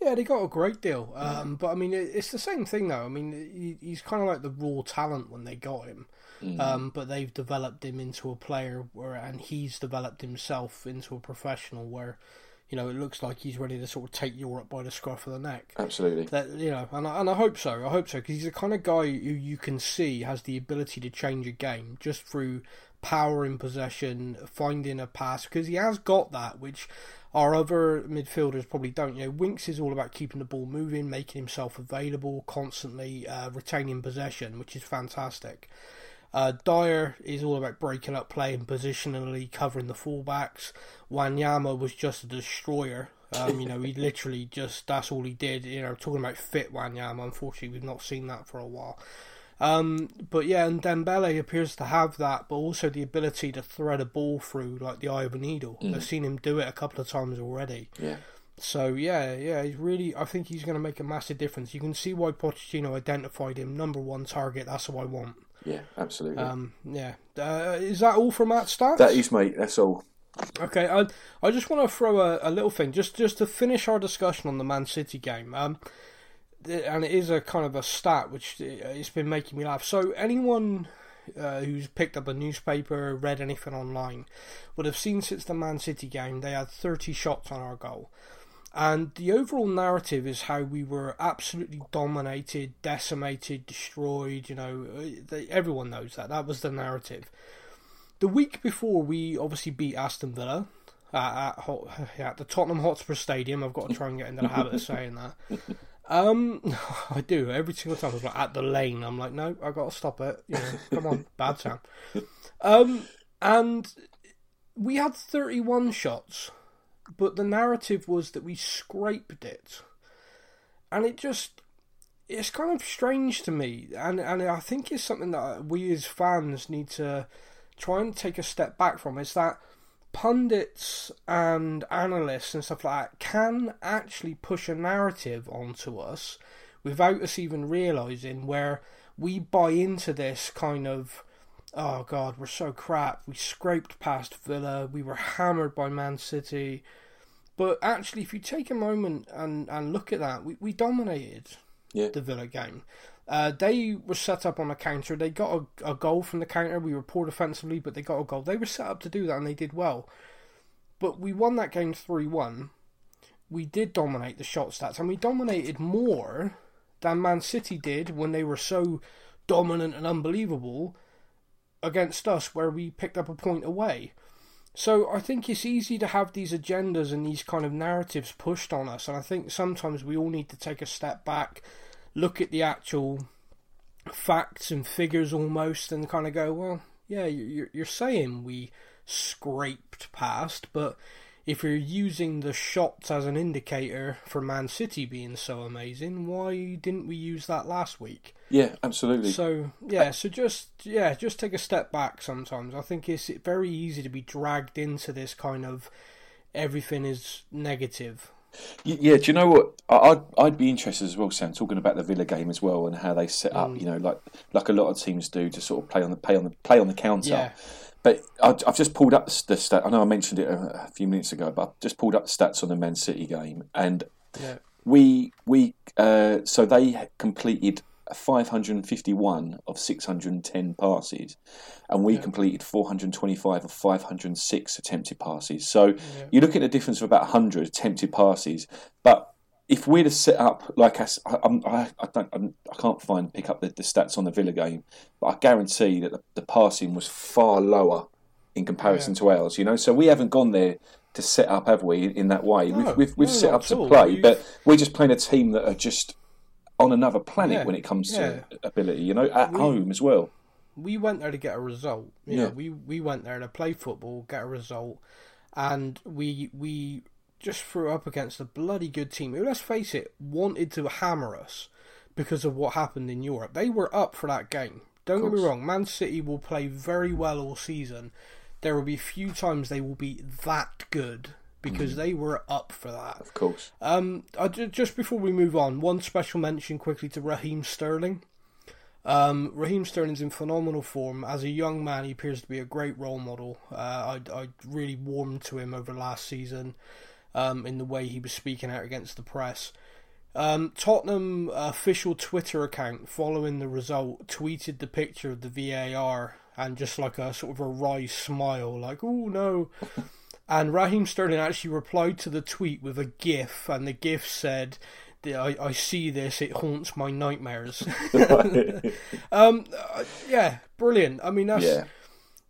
Speaker 2: Yeah, they got a great deal. Um, but I mean, it's the same thing though. I mean, he's kind of like the raw talent when they got him. Mm. Um, but they've developed him into a player where, and he's developed himself into a professional where, you know, it looks like he's ready to sort of take Europe by the scruff of the neck.
Speaker 3: Absolutely.
Speaker 2: That you know, and I, and I hope so. I hope so because he's the kind of guy who you can see has the ability to change a game just through power in possession, finding a pass because he has got that, which our other midfielders probably don't. You know, Winks is all about keeping the ball moving, making himself available constantly, uh, retaining possession, which is fantastic. Uh, Dier is all about breaking up play and positionally covering the fullbacks. Wanyama was just a destroyer. Um, you know, he <laughs> literally just that's all he did. You know, talking about fit Wanyama. Unfortunately, we've not seen that for a while. Um, but yeah, and Dembele appears to have that, but also the ability to thread a ball through like the eye of a needle. Mm. I've seen him do it a couple of times already.
Speaker 3: Yeah.
Speaker 2: So yeah, yeah, he's really. I think he's going to make a massive difference. You can see why Pochettino identified him number one target. That's what I want.
Speaker 3: Yeah, absolutely.
Speaker 2: Um, yeah. Uh, is that all from Matt Stats?
Speaker 3: That is, mate. That's all.
Speaker 2: Okay, I I just want to throw a, a little thing just just to finish our discussion on the Man City game. Um, and it is a kind of a stat which uh, it's been making me laugh. So anyone uh, who's picked up a newspaper, read anything online, would have seen since the Man City game they had 30 shots on our goal. And the overall narrative is how we were absolutely dominated, decimated, destroyed. You know, they, everyone knows that. That was the narrative. The week before, we obviously beat Aston Villa at, at, <laughs> at the Tottenham Hotspur Stadium. I've got to try and get into the habit of saying that. <laughs> Um, <laughs> I do every single time. I was like at the lane. I'm like, no, I got to stop it. You know, come on, <laughs> bad sound. Um, and we had 31 shots, but the narrative was that we scraped it, and it just it's kind of strange to me, and and I think it's something that we as fans need to try and take a step back from. Is that pundits and analysts and stuff like that can actually push a narrative onto us without us even realizing where we buy into this kind of oh god we're so crap. We scraped past villa. We were hammered by man city. But actually if you take a moment and, and look at that we, we dominated
Speaker 3: yeah.
Speaker 2: the villa game uh, they were set up on a counter. They got a, a, goal from the counter. We were poor defensively, but they got a goal. They were set up to do that, and they did well. But we won that game 3 1. We did dominate the shot stats, and we dominated more than Man City did when they were so dominant and unbelievable against us, where we picked up a point away. So I think it's easy to have these agendas and these kind of narratives pushed on us, and I think sometimes we all need to take a step back look at the actual facts and figures almost and kind of go, well, yeah, you're, you're saying we scraped past, but if you're using the shots as an indicator for Man City being so amazing, why didn't we use that last week?
Speaker 3: Yeah, absolutely.
Speaker 2: So yeah, so just yeah, just take a step back. Sometimes I think it's very easy to be dragged into this kind of everything is negative
Speaker 3: yeah, do you know what? I'd I'd be interested as well, Sam, talking about the Villa game as well and how they set up. Mm. You know, like like a lot of teams do to sort of play on the play on the play on the counter.
Speaker 2: Yeah.
Speaker 3: But I've just pulled up the stat. I know I mentioned it a, few minutes ago, but I've just pulled up the stats on the Man City game, and
Speaker 2: yeah.
Speaker 3: we we uh, so they completed 551 of 610 passes, and we yeah. completed 425 of 506 attempted passes. So yeah. you look at a difference of about 100 attempted passes, but if we'd have set up like I, I, I don't, I'm, I can not find pick up the, the, stats on the Villa game, but I guarantee that the, the passing was far lower in comparison yeah. to ours. You know, so we haven't gone there to set up, have we? In that way, no, we've we've, we've no, set up to play, You've... but we're just playing a team that are just on another planet yeah, when it comes to yeah. ability, you know, at we, home as well.
Speaker 2: We went there to get a result. You yeah. Know, we we went there to play football, get a result, and we we just threw up against a bloody good team who, let's face it, wanted to hammer us because of what happened in Europe. They were up for that game. Don't get me wrong, Man City will play very well all season. There will be few times they will be that good because mm. they were up for that.
Speaker 3: Of course.
Speaker 2: Um, I, just before we move on, one special mention quickly to Raheem Sterling. Um, Raheem Sterling's in phenomenal form. As a young man, he appears to be a great role model. Uh, I, I really warmed to him over last season um, in the way he was speaking out against the press. Um, Tottenham official Twitter account following the result tweeted the picture of the VAR and just like a sort of a wry smile, like, oh no. <laughs> and Raheem Sterling actually replied to the tweet with a GIF, and the GIF said, I, I see this, it haunts my nightmares. <laughs> um, uh, yeah, brilliant. I mean, that's. Yeah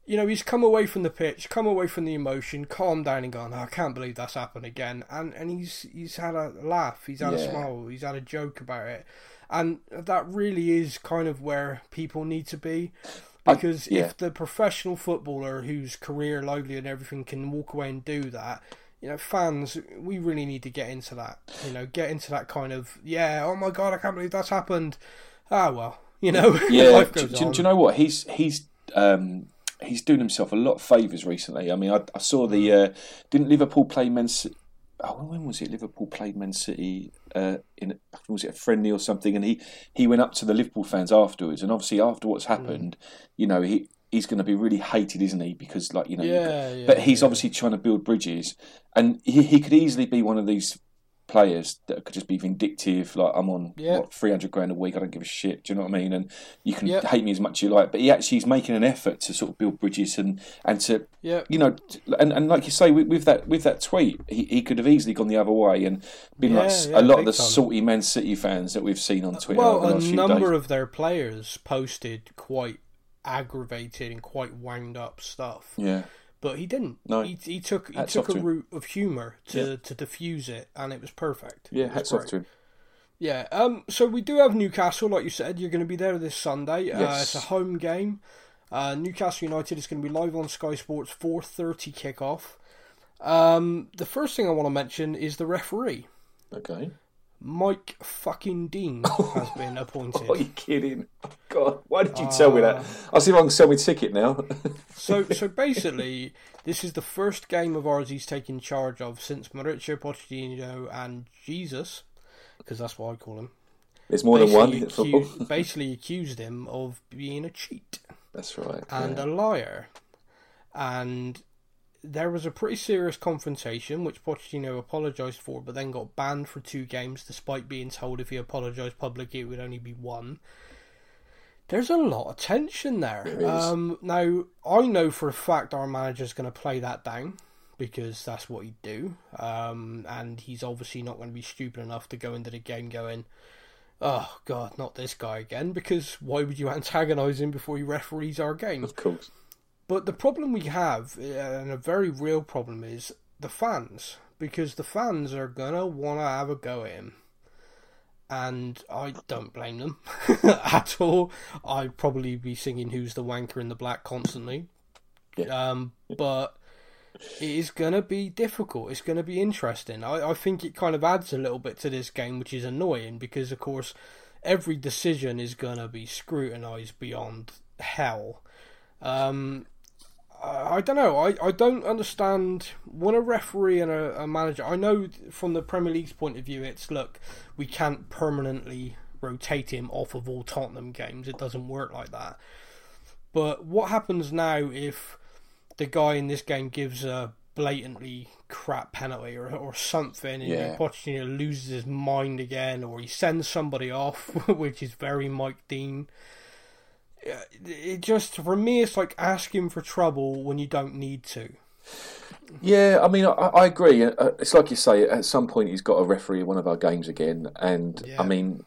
Speaker 2: you know, he's come away from the pitch, come away from the emotion, calmed down and gone, oh, I can't believe that's happened again. And and he's he's had a laugh, he's had yeah. a smile, he's had a joke about it. And that really is kind of where people need to be. Because yeah. if the professional footballer whose career, livelihood, and everything can walk away and do that, you know, fans, we really need to get into that. You know, get into that kind of, yeah, oh my god, I can't believe that's happened. Ah, well, you know, <laughs>
Speaker 3: yeah. do, do, do, you know what? He's he's um, he's doing himself a lot of favours recently. I mean, I, I saw the uh, didn't Liverpool play Man City? Oh, when was it? Liverpool played Man City uh, in was it a friendly or something? And he he went up to the Liverpool fans afterwards, and obviously after what's happened, mm. you know he. He's going to be really hated, isn't he? Because, like you know,
Speaker 2: yeah, yeah,
Speaker 3: but he's
Speaker 2: yeah.
Speaker 3: obviously trying to build bridges, and he, he could easily be one of these players that could just be vindictive. Like I'm on what, 300 grand a week. I don't give a shit. Do you know what I mean? And you can hate me as much as you like, but he actually is making an effort to sort of build bridges and and to
Speaker 2: yep.
Speaker 3: you know and, and like you say with, with, that with that tweet, he, he could have easily gone the other way and been yeah, like yeah, a lot of the time. salty Man City fans that we've seen on uh, Twitter.
Speaker 2: Well, a number of their players posted quite aggravated and quite wound up stuff.
Speaker 3: Yeah
Speaker 2: but he didn't. No, he, he took he hats took a route of humour to, yeah. to diffuse it, and it was perfect.
Speaker 3: Yeah, hats off to him.
Speaker 2: Yeah. Um. So we do have Newcastle, like you said. You're going to be there this Sunday. Yes. Uh, it's a home game. Uh, Newcastle United is going to be live on Sky Sports 4:30 kickoff. Um. The first thing I want to mention is the referee.
Speaker 3: Okay.
Speaker 2: Mike fucking Dean has been <laughs> appointed.
Speaker 3: Are you kidding? Oh, God, why did you uh, tell me that? I'll see if I can sell me ticket now. <laughs>
Speaker 2: so, so <laughs> basically, this is the first game of ours he's taken charge of since Mauricio Pochettino and Jesus, because that's what I call him.
Speaker 3: There's more than one. Acu-
Speaker 2: basically, accused him of being a cheat.
Speaker 3: That's right.
Speaker 2: And yeah. a liar. And there was a pretty serious confrontation, which Pochettino apologised for, but then got banned for two games, despite being told if he apologised publicly it would only be one. There's a lot of tension there. Um, now, I know for a fact our manager's going to play that down because that's what he'd do, um, and he's obviously not going to be stupid enough to go into the game going, "Oh God, not this guy again!" Because why would you <laughs> antagonise him before he referees our game?
Speaker 3: Of course.
Speaker 2: But the problem we have, uh, and a very real problem, is the fans. Because the fans are going to want to have a go at him. And I don't blame them <laughs> at all. I'd probably be singing Who's the Wanker in the Black constantly. Um, but it is going to be difficult. It's going to be interesting. I, I think it kind of adds a little bit to this game, which is annoying because, of course, every decision is going to be scrutinized beyond hell. Um, I don't know. I, I don't understand when a referee and a, a, manager. I know from the Premier League's point of view, it's look, we can't permanently rotate him off of all Tottenham games. It doesn't work like that. But what happens now if the guy in this game gives a blatantly crap penalty or, or something, and yeah. Pochettino loses his mind again, or he sends somebody off, <laughs> which is very Mike Dean it just for me it's like asking for trouble when you don't need to.
Speaker 3: Yeah, I mean, I, I agree. Uh, it's like you say. At some point, he's got a referee in one of our games again, and yeah. I mean,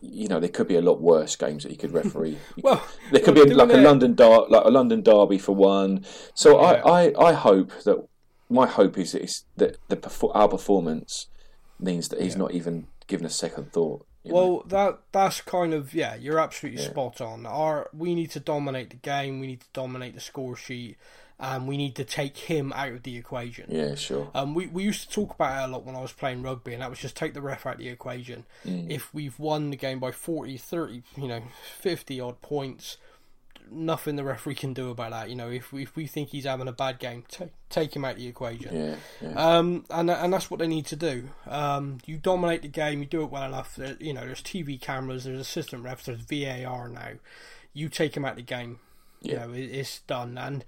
Speaker 3: you know, there could be a lot worse games that he could referee. <laughs>
Speaker 2: well,
Speaker 3: there could be a, like a London dar- like a London derby for one. So yeah. I, I, I hope that my hope is that, that the our performance means that he's yeah. not even given a second thought.
Speaker 2: Well, know? that that's kind of yeah. You're absolutely yeah. spot on. Our we need to dominate the game. We need to dominate the score sheet, and we need to take him out of the equation.
Speaker 3: Yeah, sure.
Speaker 2: Um, we, we used to talk about it a lot when I was playing rugby, and that was just take the ref out of the equation.
Speaker 3: Mm.
Speaker 2: If we've won the game by 40, 30, you know, 50 odd points, nothing the referee can do about that. You know, if we, if we think he's having a bad game, take, take him out of the equation.
Speaker 3: Yeah, yeah.
Speaker 2: Um, and and that's what they need to do. Um, you dominate the game, you do it well enough. There, you know, there's TV cameras, there's assistant refs, there's VAR now. You take him out of the game.
Speaker 3: Yeah.
Speaker 2: You know, it, it's done, and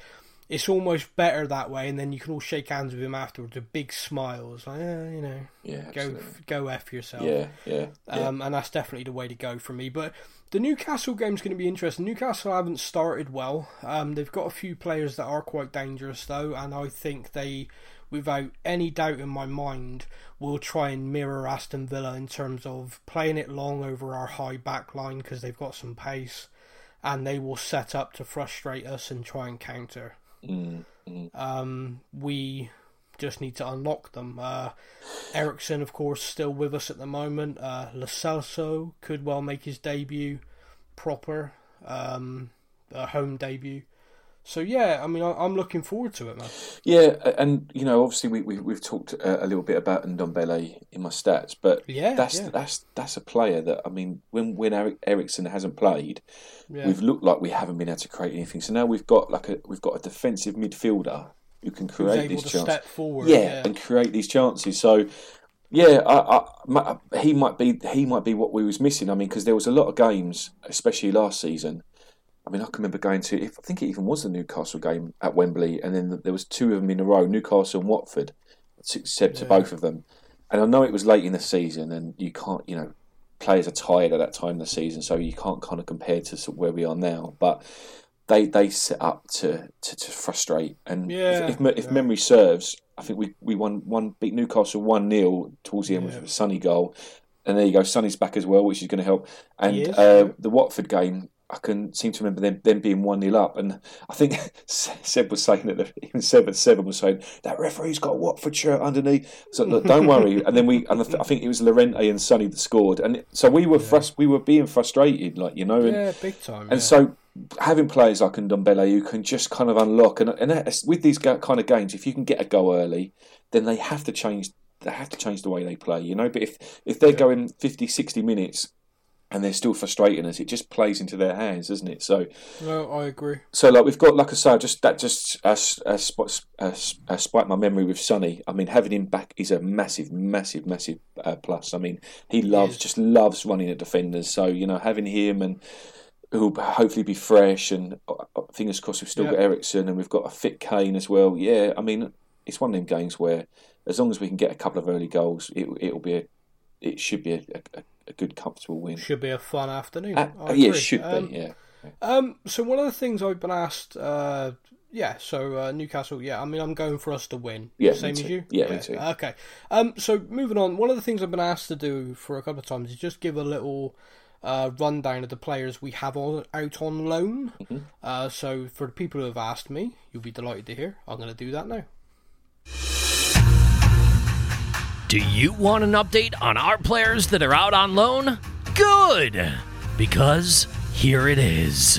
Speaker 2: it's almost better that way. And then you can all shake hands with him afterwards with big smiles, like, yeah, you know,
Speaker 3: yeah,
Speaker 2: go
Speaker 3: absolutely.
Speaker 2: go f yourself.
Speaker 3: Yeah, yeah, yeah.
Speaker 2: Um, and that's definitely the way to go for me. But the Newcastle game's going to be interesting. Newcastle haven't started well. Um, they've got a few players that are quite dangerous, though, and I think they, without any doubt in my mind, will try and mirror Aston Villa in terms of playing it long over our high back line because they've got some pace, and they will set up to frustrate us and try and counter.
Speaker 3: Mm, mm.
Speaker 2: Um, we just need to unlock them. Uh, Eriksen, of course, still with us at the moment. Uh, could well make his debut proper, um, a home debut. So yeah, I mean, I, I'm looking forward to it, man.
Speaker 3: Yeah, and you know, obviously we, we we've talked a, a little bit about Ndombele in my stats, but
Speaker 2: Yeah,
Speaker 3: that's
Speaker 2: yeah.
Speaker 3: that's that's a player that I mean, when when Eric Eriksen hasn't played,
Speaker 2: Yeah,
Speaker 3: we've looked like we haven't been able to create anything. So now we've got like a we've got a defensive midfielder who can create these chances.
Speaker 2: step forward.
Speaker 3: yeah,
Speaker 2: Yeah,
Speaker 3: and create these chances. So, yeah, I, I, he might be he might be what we was missing. I mean, because there was a lot of games, especially last season. I mean, I can remember going to. If, I think it even was the Newcastle game at Wembley, and then there was two of them in a row, Newcastle and Watford. Said to
Speaker 2: Yeah.
Speaker 3: both of them, and I know it was late in the season, and you can't, you know, players are tired at that time of the season, so you can't kind of compare to sort of where we are now. But they they set up to to, to frustrate, and
Speaker 2: Yeah,
Speaker 3: if, if, if
Speaker 2: yeah.
Speaker 3: memory serves, I think we, we won one beat Newcastle one 0 towards the end with a Sonny goal, and there you go, Sonny's back as well, which is going to help. And uh, the Watford game. I can seem to remember them, them being one 0 up, and I think <laughs> Seb was saying that the, even Seb at seven was saying that referee's got a Watford shirt underneath. So look, don't worry. And then we, and I, th- I think it was Llorente and Sonny that scored, and so we were frust- we were being frustrated, like you know, and,
Speaker 2: yeah, big time.
Speaker 3: and
Speaker 2: yeah.
Speaker 3: so having players like Ndombele who can just kind of unlock and and with these kind of games, if you can get a goal early, then they have to change. They have to change the way they play, you know. But if if they're
Speaker 2: Yeah.
Speaker 3: going 50, 60 minutes and they're still frustrating us, it just plays into their hands, doesn't it? So
Speaker 2: no, I agree.
Speaker 3: so like we've got like I say, just that just uh, uh, spot, uh, uh, spiked my memory with Sonny. I mean, having him back is a massive, massive, massive uh, plus. I mean, he loves just loves running at defenders. So you know, having him and who'll hopefully be fresh and uh, uh, fingers crossed we've still
Speaker 2: Yeah.
Speaker 3: got Eriksen and we've got a fit Kane as well. Yeah, I mean, it's one of them games where as long as we can get a couple of early goals, it it'll be a it should be a, a, a good comfortable win.
Speaker 2: Should be a fun afternoon.
Speaker 3: Uh, yeah, should
Speaker 2: Um,
Speaker 3: be. Yeah.
Speaker 2: Um, so one of the things I've been asked, uh, yeah, so uh, Newcastle, yeah, I mean, I'm going for us to win.
Speaker 3: Yeah, me
Speaker 2: same as you.
Speaker 3: Yeah, me too.
Speaker 2: Okay. Um, so moving on, one of the things I've been asked to do for a couple of times is just give a little uh, rundown of the players we have on, out on loan.
Speaker 3: Mm-hmm.
Speaker 2: Uh, so for the people who have asked me, you'll be delighted to hear. I'm going to do that now.
Speaker 1: Do you want an update on our players that are out on loan? Good! Because here it is.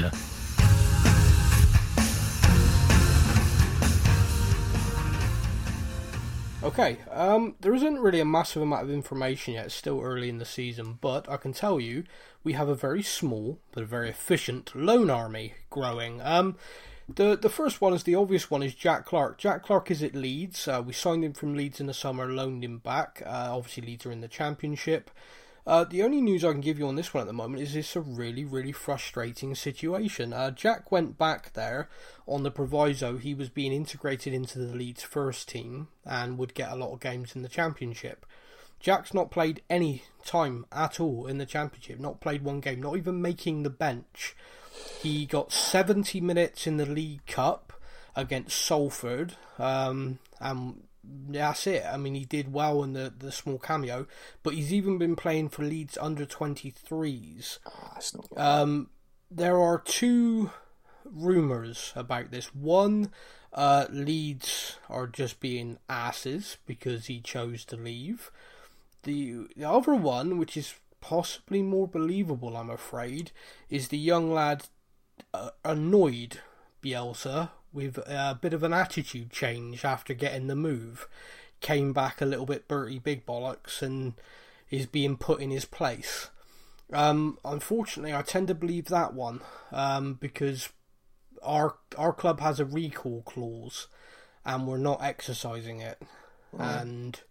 Speaker 2: Okay, um, there isn't really a massive amount of information yet. It's still early in the season, but I can tell you we have a very small but very efficient loan army growing. Um, the the first one is the obvious one is Jack Clarke. Jack Clarke is at Leeds. Uh, we signed him from Leeds in the summer, loaned him back. Uh, obviously, Leeds are in the Championship. Uh, the only news I can give you on this one at the moment is it's a really, really frustrating situation. Uh, Jack went back there on the proviso he was being integrated into the Leeds first team and would get a lot of games in the Championship. Jack's not played any time at all in the Championship, not played one game, not even making the bench. He got 70 minutes in the League Cup against Salford, um, and that's it. I mean, he did well in the, the small cameo, but he's even been playing for Leeds under 23s.
Speaker 3: Ah, that's not.
Speaker 2: Um, there are two rumours about this. One, uh, Leeds are just being asses because he chose to leave. The, the other one, which is possibly more believable, I'm afraid, is the young lad uh, annoyed Bielsa with a bit of an attitude change after getting the move, came back a little bit Bertie Big Bollocks and is being put in his place. Um, unfortunately, I tend to believe that one um, because our our club has a recall clause, and we're not exercising it. Right. And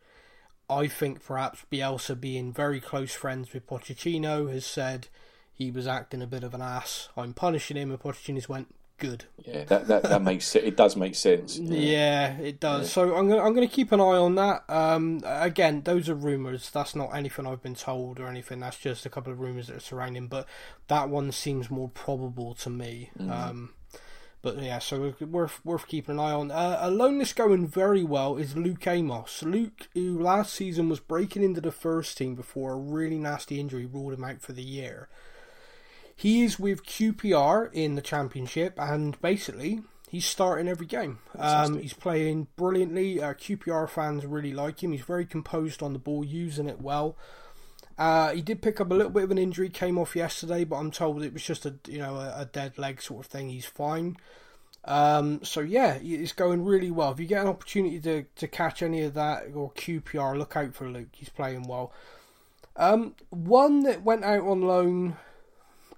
Speaker 2: I think perhaps Bielsa, being very close friends with Pochettino, has said he was acting a bit of an ass. I'm punishing him, and Pochettino's went, good.
Speaker 3: Yeah, that that, that makes it. It does make sense.
Speaker 2: Yeah, <laughs> yeah it does. Yeah. So I'm gonna I'm gonna keep an eye on that. Um, again, those are rumors. That's not anything I've been told or anything. That's just a couple of rumors that are surrounding. But that one seems more probable to me. Mm-hmm. Um, but yeah, so worth worth keeping an eye on. Uh, a loan that's going very well is Luke Amos. Luke, who last season was breaking into the first team before a really nasty injury ruled him out for the year. He is with QPR in the championship, and basically he's starting every game. Um, he's playing brilliantly. Uh, QPR fans really like him. He's very composed on the ball, using it well. Uh, he did pick up a little bit of an injury, came off yesterday, but I'm told it was just a you know a, a dead leg sort of thing. He's fine. Um, so yeah, it's going really well. If you get an opportunity to, to catch any of that or QPR, look out for Luke. He's playing well. Um, one that went out on loan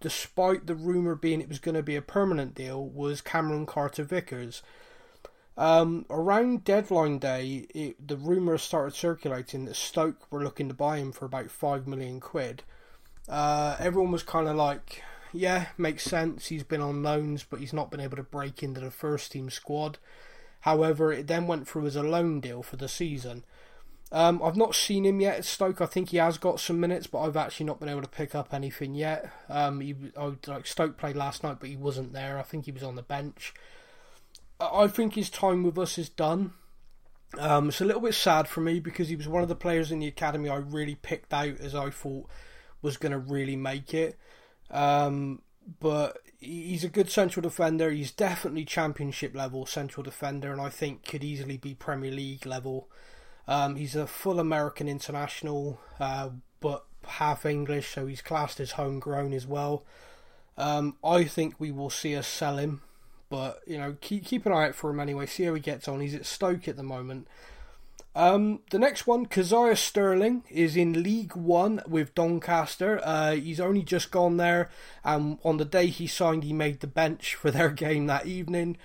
Speaker 2: despite the rumour being it was going to be a permanent deal, was Cameron Carter Vickers. Um, around deadline day, it, the rumours started circulating that Stoke were looking to buy him for about five million quid. Uh, everyone was kind of like, "Yeah, makes sense. He's been on loans, but he's not been able to break into the first team squad." However, it then went through as a loan deal for the season. Um, I've not seen him yet at Stoke. I think he has got some minutes, but I've actually not been able to pick up anything yet. Um, he, I, like Stoke played last night, but he wasn't there. I think he was on the bench. I, think his time with us is done. Um, it's a little bit sad for me because he was one of the players in the academy I really picked out as I thought was going to really make it. Um, but he's a good central defender. He's definitely championship level central defender, and I think could easily be Premier League level. Um, he's a full American international, uh, but half English, so he's classed as homegrown as well. Um, I think we will see us sell him, but you know, keep keep an eye out for him anyway. See how he gets on. He's at Stoke at the moment. Um, the next one, Kazaiah Sterling, is in League One with Doncaster. Uh, he's only just gone there, and on the day he signed, he made the bench <laughs> for their game that evening.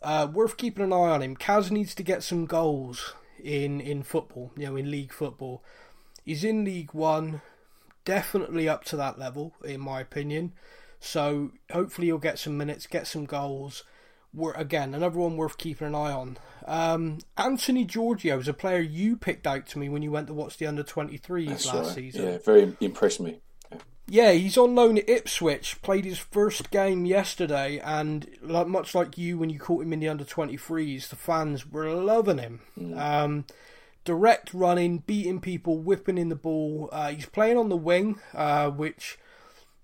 Speaker 2: Uh, worth keeping an eye on him. Kaz needs to get some goals in in football, you know, in league football. He's in League One, definitely up to that level, in my opinion. So hopefully he'll get some minutes, get some goals. We're, again, another one worth keeping an eye on. Um, Anthony Georgiou is a player you picked out to me when you went to watch the under 23s last right. season.
Speaker 3: Yeah, very impressed me.
Speaker 2: Yeah, he's on loan at Ipswich. Played his first game yesterday, and like, much like you when you caught him in the under 23s, the fans were loving him. Mm. Um, direct running, beating people, whipping in the ball. Uh, he's playing on the wing, uh, which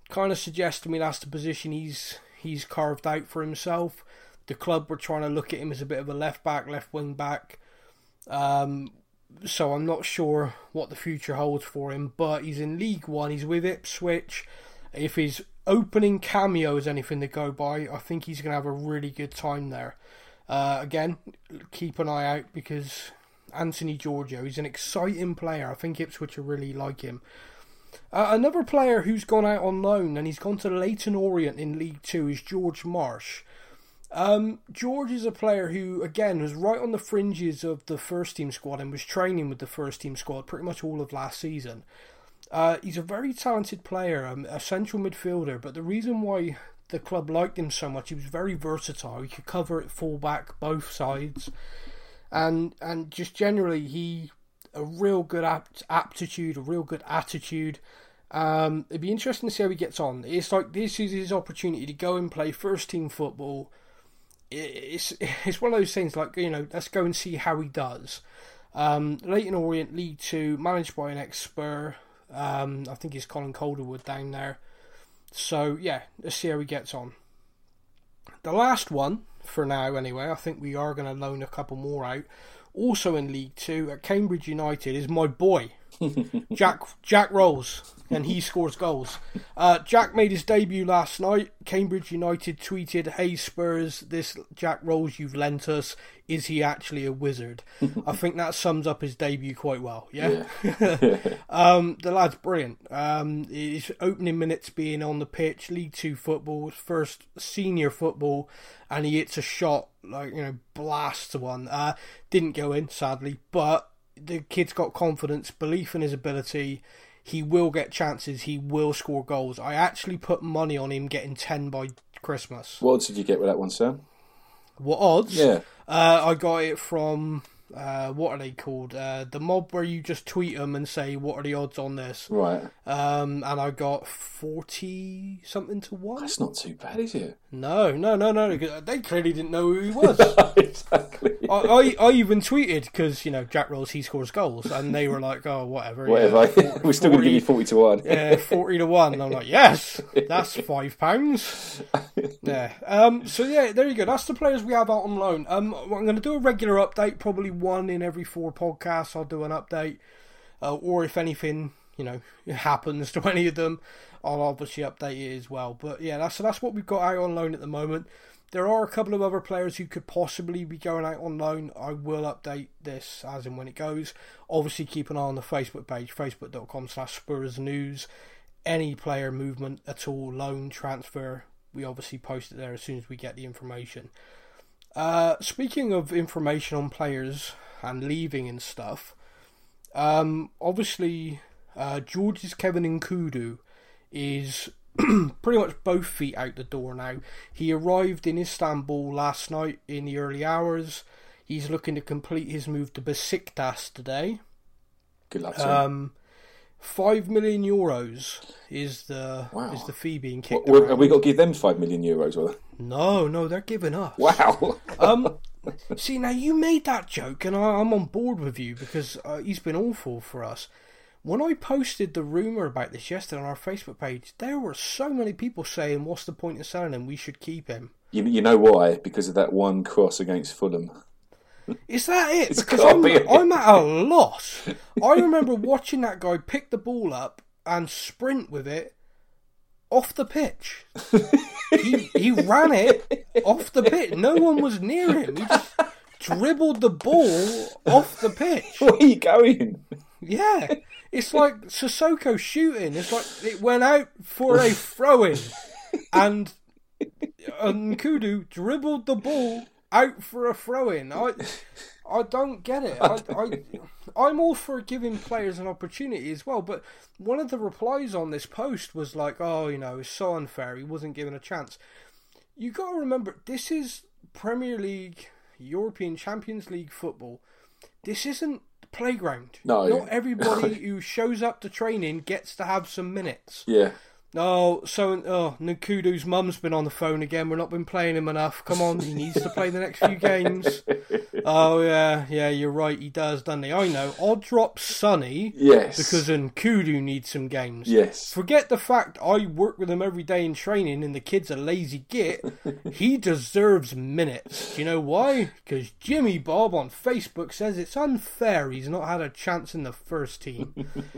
Speaker 2: kind of suggests to me that's the position he's he's carved out for himself. The club were trying to look at him as a bit of a left back, left wing back. Um, so I'm not sure what the future holds for him. But he's in League One. He's with Ipswich. If his opening cameo is anything to go by, I think he's going to have a really good time there. Uh, again, keep an eye out because Anthony Georgiou, he's an exciting player. I think Ipswich will really like him. Uh, another player who's gone out on loan and he's gone to Leyton Orient in League Two is George Marsh. Um, George is a player who, again, was right on the fringes of the first team squad and was training with the first team squad pretty much all of last season. Uh, he's a very talented player, um, a central midfielder, but the reason why the club liked him so much, he was very versatile. He could cover at full back, both sides, and and just generally he a real good apt, aptitude, a real good attitude. Um, it'd be interesting to see how he gets on. It's like this is his opportunity to go and play first team football it's <laughs> it's one of those things like you know let's go and see how he does. Um, Leyton Orient League Two, managed by an ex Spur. Um, I think he's Colin Calderwood down there. So yeah, let's see how he gets on. The last one for now, anyway. I think we are going to loan a couple more out. Also in League Two at Cambridge United is my boy, <laughs> Jack Jack Roles. and he scores goals. Uh, Jack made his debut last night. Cambridge United tweeted, "Hey Spurs, this Jack Roles you've lent us. Is he actually a wizard?" I <laughs> think that sums up his debut quite well. Yeah, <laughs> um, the lad's brilliant. Um, his opening minutes being on the pitch, League Two football, first senior football, and he hits a shot like you know blasts one. Uh, didn't go in sadly, but the kid's got confidence, belief in his ability. He will get chances. He will score goals. I actually put money on him getting ten by Christmas.
Speaker 3: What odds did you get with that one, Sam?
Speaker 2: What odds?
Speaker 3: Yeah.
Speaker 2: Uh, I got it from uh, what are they called? Uh, the mob where you just tweet them and say what are the odds on this.
Speaker 3: Right.
Speaker 2: Um, and I got forty something to one.
Speaker 3: That's not too bad, is it?
Speaker 2: No, no, no, no. They clearly didn't know who he <laughs> was.
Speaker 3: exactly.
Speaker 2: I, I, I even tweeted because you know Jack Roles he scores goals, and they were like, "Oh, whatever."
Speaker 3: Whatever. <laughs>
Speaker 2: yeah,
Speaker 3: We're still going to give you 40 to 1. <laughs>
Speaker 2: Yeah, forty to one. And I'm like, yes, that's five pounds. Yeah. Um. So yeah, there you go. That's the players we have out on loan. Um. I'm going to do a regular update, probably one in every four podcasts. I'll do an update, uh, or if anything, you know, <laughs> it happens to any of them, I'll obviously update it as well. But yeah, that's that's what we've got out on loan at the moment. There are a couple of other players who could possibly be going out on loan. I will update this as and when it goes. Obviously, keep an eye on the Facebook page, facebook.com slash Spurs News. Any player movement at all, loan, transfer, we obviously post it there as soon as we get the information. Uh, speaking of information on players and leaving and stuff, um, obviously, uh, Georges-Kevin Nkoudou is <clears throat> pretty much both feet out the door now. He arrived in Istanbul last night in the early hours. He's looking to complete his move to Besiktas today.
Speaker 3: Good luck to.
Speaker 2: Um, five million euros is the
Speaker 3: Wow.
Speaker 2: is the fee being kicked.
Speaker 3: What, have we got to give them 5 million euros? Or...
Speaker 2: No, no, they're giving us.
Speaker 3: Wow. <laughs>
Speaker 2: Um, see now you made that joke, and I, I'm on board with you because uh, he's been awful for us. When I posted the rumor about this yesterday on our Facebook page, there were so many people saying, "What's the point of selling him? We should keep him."
Speaker 3: you, you know why? Because of that one cross against Fulham.
Speaker 2: Is that it?
Speaker 3: It's
Speaker 2: because I'm,
Speaker 3: be.
Speaker 2: I'm at a loss. I remember watching that guy pick the ball up and sprint with it off the pitch. he he ran it off the pitch. No one was near him. He just dribbled the ball off the pitch.
Speaker 3: Where are you going?
Speaker 2: Yeah, it's like Sissoko shooting. It's like it went out for a throw-in, and Nkoudou dribbled the ball out for a throw-in. I, I don't get it. I, I, I'm all for giving players an opportunity as well, but one of the replies on this post was like, "Oh, you know, it's so unfair. He wasn't given a chance." You got to remember, this is Premier League, European Champions League football. This isn't playground.
Speaker 3: No.
Speaker 2: Not everybody <laughs> who shows up to training gets to have some minutes.
Speaker 3: Yeah.
Speaker 2: Oh, so oh, Nkoudou's mum's been on the phone again. We're not been playing him enough. Come on, he needs to play the next few games. <laughs> Oh yeah, yeah, you're right. He does, doesn't he? I know. I'll drop Sonny
Speaker 3: Yes.
Speaker 2: because Nkoudou needs some games.
Speaker 3: Yes.
Speaker 2: Forget the fact I work with him every day in training and the kid's a lazy git. <laughs> he deserves minutes. Do you know why? Because Jimmy Bob on Facebook says it's unfair he's not had a chance in the first team.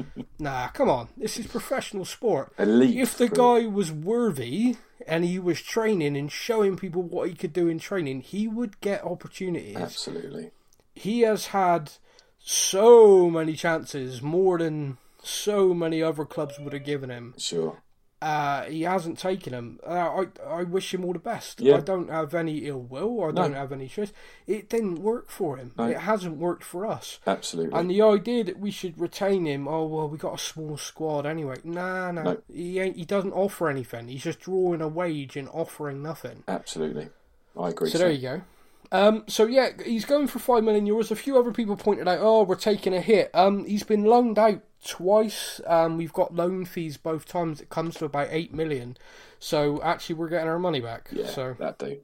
Speaker 2: <laughs> nah, come on. This is professional sport.
Speaker 3: Elite
Speaker 2: If the
Speaker 3: sport.
Speaker 2: guy was worthy and he was training and showing people what he could do in training, he would get opportunities
Speaker 3: Absolutely.
Speaker 2: he has had so many chances, more than so many other clubs would have given him.
Speaker 3: Sure.
Speaker 2: Uh, he hasn't taken them. Uh, I I wish him all the best.
Speaker 3: Yeah.
Speaker 2: I don't have any ill will. I don't have any stress. It didn't work for him. It hasn't worked for us.
Speaker 3: Absolutely.
Speaker 2: And the idea that we should retain him, oh well, we got a small squad anyway. Nah, nah,
Speaker 3: No.
Speaker 2: he ain't. He doesn't offer anything. He's just drawing a wage and offering nothing.
Speaker 3: Absolutely. I agree.
Speaker 2: So there you go. Um, so yeah, he's going for five million euros. A few other people pointed out, oh, we're taking a hit. Um, he's been loaned out twice. Um, we've got loan fees both times. It comes to about eight million. So actually, we're getting our money back.
Speaker 3: Yeah,
Speaker 2: So
Speaker 3: that do.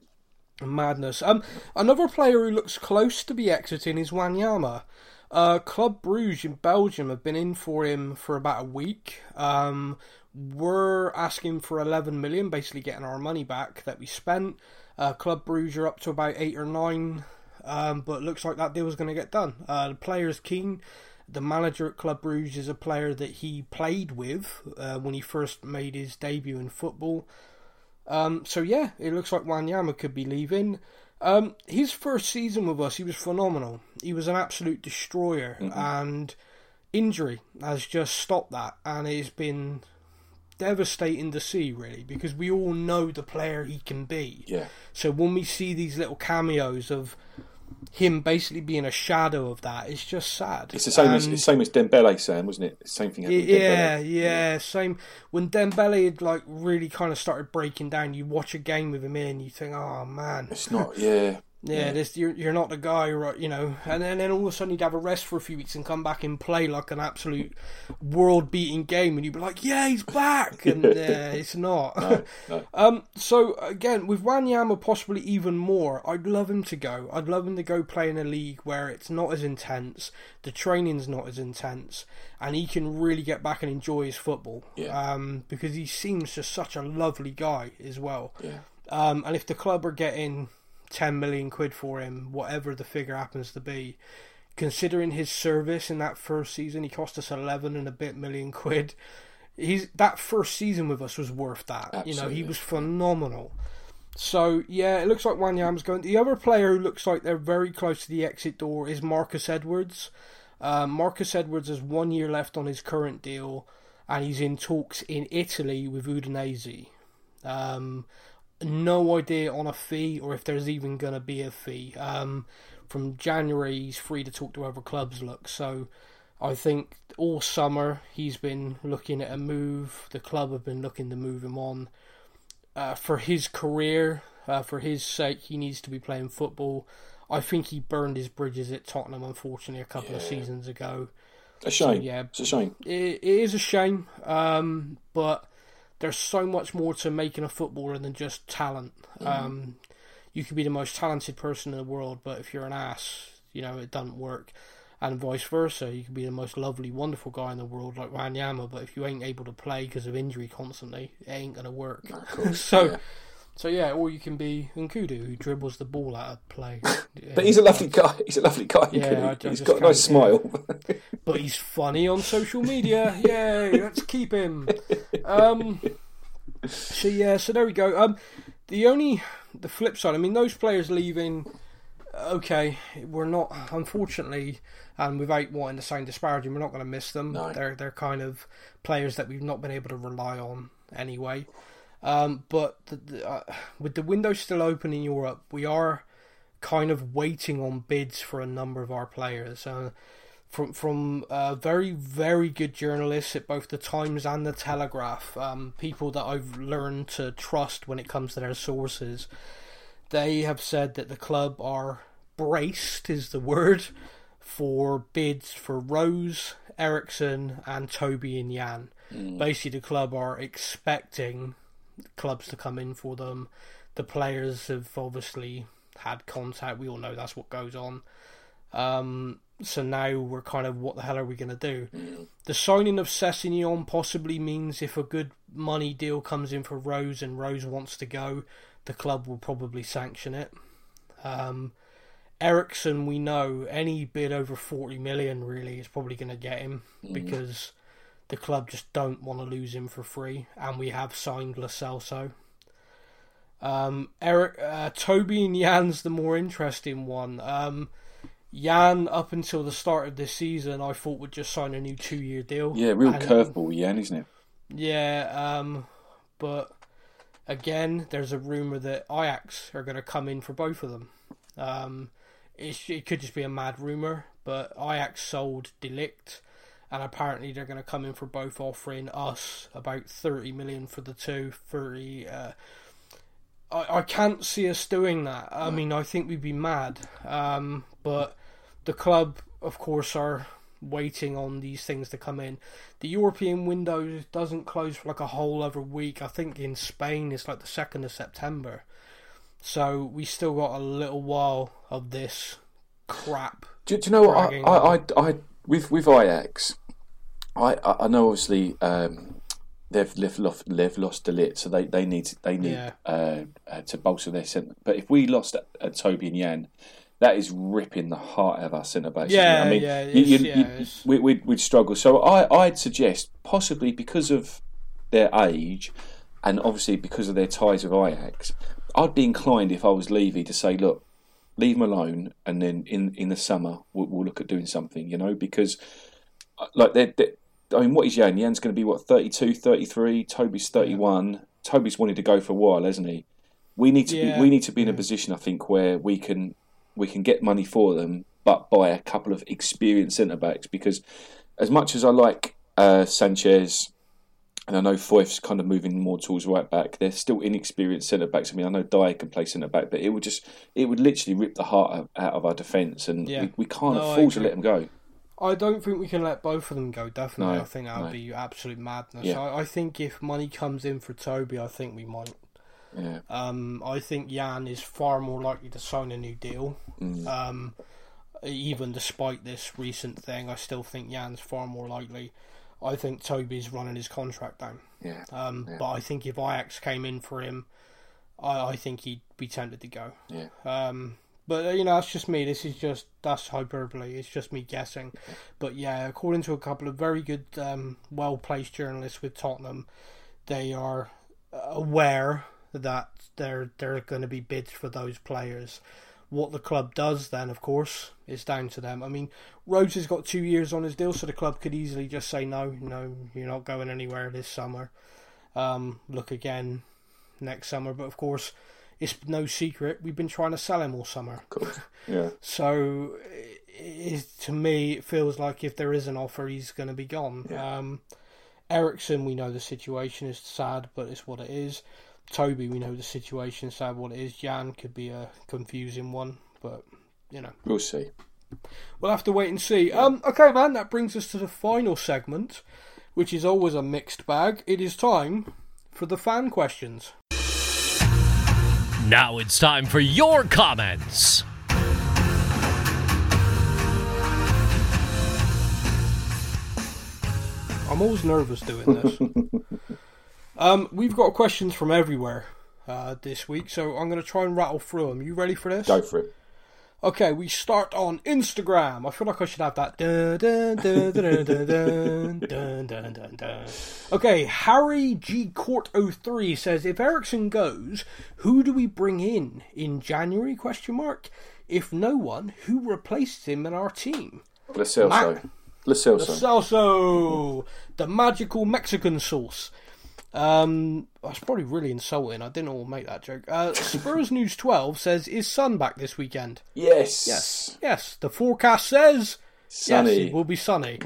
Speaker 2: madness. Um, another player who looks close to be exiting is Wanyama. Uh, Club Bruges in Belgium have been in for him for about a week. Um, we're asking for 11 million, basically getting our money back that we spent. Uh, Club Bruges are up to about eight or nine, um, but looks like that deal is going to get done. Uh, the player's keen, The manager at Club Brugge is a player that he played with uh, when he first made his debut in football. Um, so yeah, it looks like Wanyama could be leaving. Um, his first season with us, he was phenomenal. He was an absolute destroyer, mm-hmm. and injury has just stopped that, and it's been devastating to see, really, because we all know the player he can be.
Speaker 3: Yeah.
Speaker 2: So when we see these little cameos of him basically being a shadow of that, it's just sad.
Speaker 3: It's the same and, as it's same as Dembele, Sam, wasn't it? Same thing.
Speaker 2: Yeah, yeah, yeah, same. When Dembele had like really kind of started breaking down, you watch a game with him in, you think, oh man,
Speaker 3: it's not. Yeah, <laughs>
Speaker 2: yeah, yeah. This, you're you're not the guy, right? You know, and then, then all of a sudden you'd have a rest for a few weeks and come back and play like an absolute world-beating game, and you'd be like, "Yeah, he's back," <laughs> and uh, it's not. No, no. <laughs> um, so again, with Wanyama possibly even more, I'd love him to go. I'd love him to go play in a league where it's not as intense, the training's not as intense, and he can really get back and enjoy his football.
Speaker 3: Yeah.
Speaker 2: Um, because he seems just such a lovely guy as well.
Speaker 3: Yeah.
Speaker 2: Um, and if the club are getting 10 million quid for him, whatever the figure happens to be. Considering his service in that first season, he cost us 11 and a bit million quid. He's that first season with us was worth that. Absolutely. You know, he was phenomenal. So yeah, it looks like Wanyama's going. The other player who looks like they're very close to the exit door is Marcus Edwards. Um, Marcus Edwards has one year left on his current deal, and he's in talks in Italy with Udinese. Um, no idea on a fee or if there's even going to be a fee. Um, from January, he's free to talk to other clubs. Look, so I think all summer he's been looking at a move. The club have been looking to move him on. Uh, for his career, uh, for his sake, he needs to be playing football. I think he burned his bridges at Tottenham, unfortunately, a couple yeah. of seasons ago.
Speaker 3: A shame.
Speaker 2: So, yeah,
Speaker 3: it's a shame.
Speaker 2: It, it is a shame, um, but there's so much more to making a footballer than just talent. Mm-hmm. Um, you could be the most talented person in the world, but if you're an ass, you know, it doesn't work. And vice versa, you could be the most lovely, wonderful guy in the world like Wanyama, but if you ain't able to play because of injury constantly, it ain't gonna work. <laughs> so, yeah. So yeah, or you can be Nkoudou who dribbles the ball out of play. <laughs>
Speaker 3: but he's a lovely guy. He's a lovely guy. Yeah, I, I he's got a nice smile. <laughs>
Speaker 2: but he's funny on social media. Yay! Let's keep him. Um, so yeah, so there we go. Um, the only the flip side. I mean, those players leaving. Okay, we're not unfortunately, and without wanting to sound disparaging, we're not going to miss them.
Speaker 3: No.
Speaker 2: They're they're kind of players that we've not been able to rely on anyway. Um, but the, the, uh, with the window still open in Europe, we are kind of waiting on bids for a number of our players. Uh, from from uh, very very good journalists at both the Times and the Telegraph, um, people that I've learned to trust when it comes to their sources. They have said that the club are braced is the word for bids for Rose, Eriksen, and Toby and Jan. Mm. Basically, the club are expecting clubs to come in for them. The players have obviously had contact. We all know that's what goes on. Um, so now we're kind of what the hell are we going to do? Mm. The signing of Sessegnon possibly means if a good money deal comes in for Rose and Rose wants to go, the club will probably sanction it. Um, Eriksen, we know any bid over 40 million really is probably going to get him mm. because the club just don't want to lose him for free, and we have signed Lo Celso. Um, Eric, uh, Toby and Jan's the more interesting one. Um, Jan, up until the start of this season, I thought would just sign a new two-year deal.
Speaker 3: Yeah, real and, curveball, Jan, isn't it?
Speaker 2: Yeah, um, but again, there's a rumor that Ajax are going to come in for both of them. Um, it, it could just be a mad rumor, but Ajax sold De Ligt, and apparently they're going to come in for both, offering us about 30 million for the two. 30. Uh, I, I can't see us doing that. I mean, I think we'd be mad. Um, but the club, of course, are waiting on these things to come in. The European window doesn't close for like a whole other week. I think in Spain it's like the 2nd of September. So we still got a little while of this crap.
Speaker 3: Do, do you know what? I, I, I, I, with, with Ajax, I, I know obviously um, they've, they've lost, they've lost De Ligt, so they, they need, they need yeah. uh, uh, to bolster their centre. But if we lost uh, Toby and Jan, that is ripping the heart out of our centre backs.
Speaker 2: Yeah,
Speaker 3: I mean,
Speaker 2: yeah,
Speaker 3: you, you,
Speaker 2: yeah,
Speaker 3: you- we, we'd, we'd struggle. So I, I'd suggest possibly because of their age, and obviously because of their ties with Ajax, I'd be inclined if I was Levy to say, look, leave them alone, and then in in the summer we'll, we'll look at doing something. You know, because uh, like they're, they're- I mean, what is Jan? Jan's going to be what 32, 33. Toby's thirty one. Toby's wanted to go for a while, hasn't he? We need to
Speaker 2: Yeah.
Speaker 3: be, we need to be in a position, I think, where we can we can get money for them, but buy a couple of experienced centre backs. Because as much as I like uh, Sanchez, and I know Foyth's kind of moving more towards right back, they're still inexperienced centre backs. I mean, I know Dier can play centre back, but it would just it would literally rip the heart out, out of our defence, and
Speaker 2: Yeah.
Speaker 3: we, we can't
Speaker 2: No,
Speaker 3: afford to let them go.
Speaker 2: I don't think we can let both of them go. Definitely,
Speaker 3: No,
Speaker 2: I think that would
Speaker 3: no.
Speaker 2: be absolute madness.
Speaker 3: Yeah.
Speaker 2: I, I think if money comes in for Toby, I think we might.
Speaker 3: Yeah,
Speaker 2: Um, I think Jan is far more likely to sign a new deal.
Speaker 3: Mm.
Speaker 2: Um, even despite this recent thing, I still think Jan's far more likely. I think Toby's running his contract down.
Speaker 3: yeah,
Speaker 2: Um,
Speaker 3: Yeah.
Speaker 2: But I think if Ajax came in for him, I, I think he'd be tempted to go.
Speaker 3: yeah.
Speaker 2: Um, but uh, you know, that's just me. This is just that's hyperbole. It's just me guessing. But yeah, according to a couple of very good, um, well placed journalists with Tottenham, they are aware that there there are going to be bids for those players. What the club does then, of course, is down to them. I mean, Rose has got two years on his deal, so the club could easily just say no, no, you're not going anywhere this summer. Um, look again next summer. But of course, it's no secret we've been trying to sell him all summer.
Speaker 3: Of course. <laughs> Yeah,
Speaker 2: So, it, to me, it feels like if there is an offer, he's going to be gone.
Speaker 3: Yeah.
Speaker 2: Um, Eriksen, we know the situation is sad, but it's what it is. Toby, we know the situation is sad, what it is. Jan could be a confusing one, but you know,
Speaker 3: we'll see.
Speaker 2: we'll have to wait and see. Um, okay, man, that brings us to the final segment, which is always a mixed bag. It is time for the fan questions.
Speaker 1: Now it's time for your comments.
Speaker 2: I'm always nervous doing this. <laughs> um, we've got questions from everywhere uh, this week, so I'm going to try and rattle through them. You ready for this?
Speaker 3: Go for it.
Speaker 2: Okay, we start on Instagram. I feel like I should have that. Dun, dun, dun, okay, Harry G Court 03 says if Eriksen goes, who do we bring in in January? Question mark. If no one, who replaces him in our team?
Speaker 3: Lo Celso. Lacelso.
Speaker 2: Lo
Speaker 3: Celso,
Speaker 2: the magical Mexican sauce. Um, that's probably really insulting. I didn't all make that joke. Uh, Spurs <laughs> News 12 says, Is Son back this weekend?
Speaker 3: Yes.
Speaker 2: Yes. Yes. The forecast says,
Speaker 3: Sunny.
Speaker 2: yes, it will be sunny.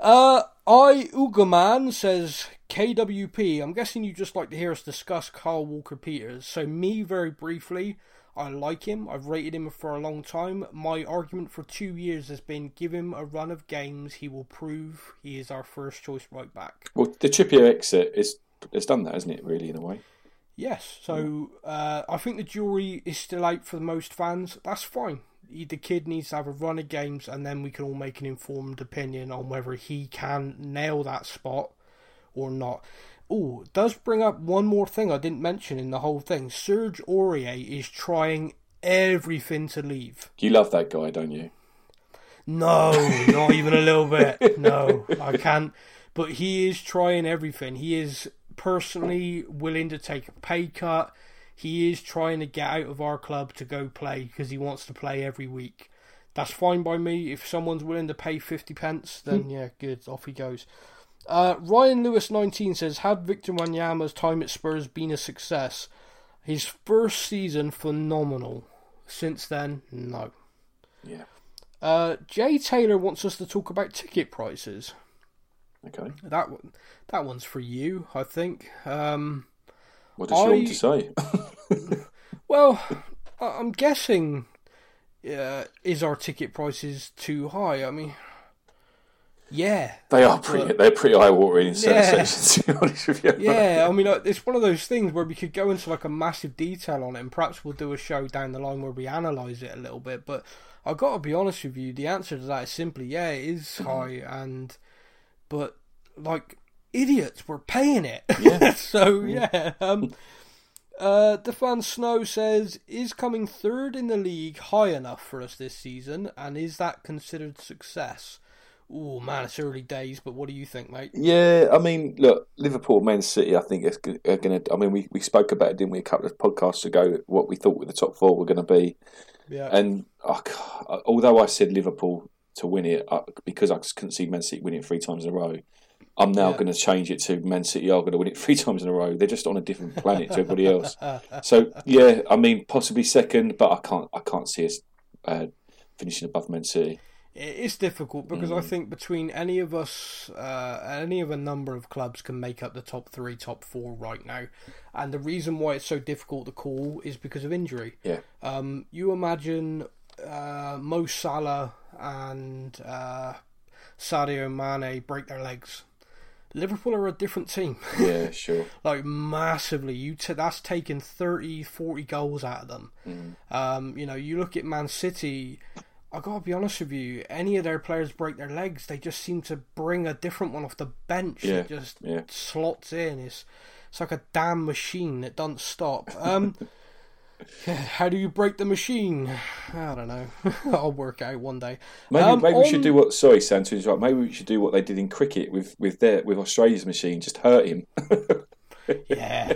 Speaker 2: uh, I, Ugaman, says, KWP. I'm guessing you just like to hear us discuss Kyle Walker-Peters. So, me, very briefly, I like him. I've rated him for a long time. My argument for two years has been give him a run of games. He will prove he is our first choice right back.
Speaker 3: Well, the Trippier exit is it's done that, hasn't it? Really, in a way.
Speaker 2: Yes, so uh, I think the jury is still out for most fans. That's fine. He- The kid needs to have a run of games, and then we can all make an informed opinion on whether he can nail that spot or not. Oh, does bring up one more thing I didn't mention in the whole thing. Serge Aurier is trying everything to leave.
Speaker 3: You love that guy, don't you?
Speaker 2: No, not even a little bit. No, I can't. But he is trying everything. He is personally willing to take a pay cut. He is trying to get out of our club to go play because he wants to play every week. That's fine by me. If someone's willing to pay 50 pence, then <laughs> yeah, good. Off he goes. Uh, Ryan Lewis 19 says, Had Victor Wanyama's time at Spurs been a success? His first season, phenomenal. Since then, no.
Speaker 3: Yeah.
Speaker 2: Uh, Jay Taylor wants us to talk about ticket prices.
Speaker 3: Okay.
Speaker 2: That one, that one's for you, I think. Um,
Speaker 3: What does she want to say? <laughs>
Speaker 2: well, I- I'm guessing uh, is our ticket prices too high? I mean, yeah,
Speaker 3: they are pretty. They're pretty eye watering in certain
Speaker 2: Yeah. <laughs>
Speaker 3: To be honest with you.
Speaker 2: yeah. I mean, it's one of those things where we could go into like a massive detail on it, and perhaps we'll do a show down the line where we analyze it a little bit. But I got to be honest with you, the answer to that is simply yeah, it is high, and but like idiots, we're paying it.
Speaker 3: Yeah. <laughs>
Speaker 2: so yeah. Um, Uh, Defan Snow says, "Is coming third in the league high enough for us this season, and is that considered success?" Oh man, it's early days, but what do you think, mate?
Speaker 3: Yeah, I mean, look, Liverpool, Man City. I think it's going to. I mean, we, we spoke about it, didn't we, a couple of podcasts ago? What we thought the top four were going to be.
Speaker 2: Yeah.
Speaker 3: And oh, although I said Liverpool to win it uh, because I couldn't see Man City winning three times in a row, I'm now
Speaker 2: Yeah.
Speaker 3: going to change it to Man City are going to win it <laughs> three times in a row. They're just on a different planet to everybody else. <laughs> So yeah, I mean, possibly second, but I can't. I can't see us uh, finishing above Man City.
Speaker 2: It's difficult because
Speaker 3: Mm.
Speaker 2: I think between any of us, uh, any of a number of clubs can make up the top three, top four right now. And the reason why it's so difficult to call is because of injury.
Speaker 3: Yeah,
Speaker 2: Um, you imagine uh, Mo Salah and uh, Sadio Mane break their legs. Liverpool are a different team,
Speaker 3: yeah, <laughs> sure.
Speaker 2: like massively. You t- that's taken 30, 40 goals out of them. Um, you know, you look at Man City. I gotta be honest with you. Any of their players break their legs, they just seem to bring a different one off the bench.
Speaker 3: Yeah,
Speaker 2: It just
Speaker 3: yeah.
Speaker 2: slots in. It's it's like a damn machine that doesn't stop. Um, <laughs> how do you break the machine? <sighs> I don't know. <laughs> I'll work out one day.
Speaker 3: Maybe
Speaker 2: Um,
Speaker 3: maybe we should do what. Sorry, Sam, to interrupt. Maybe we should do what they did in cricket with with their with Australia's machine. Just hurt him. <laughs>
Speaker 2: Yeah,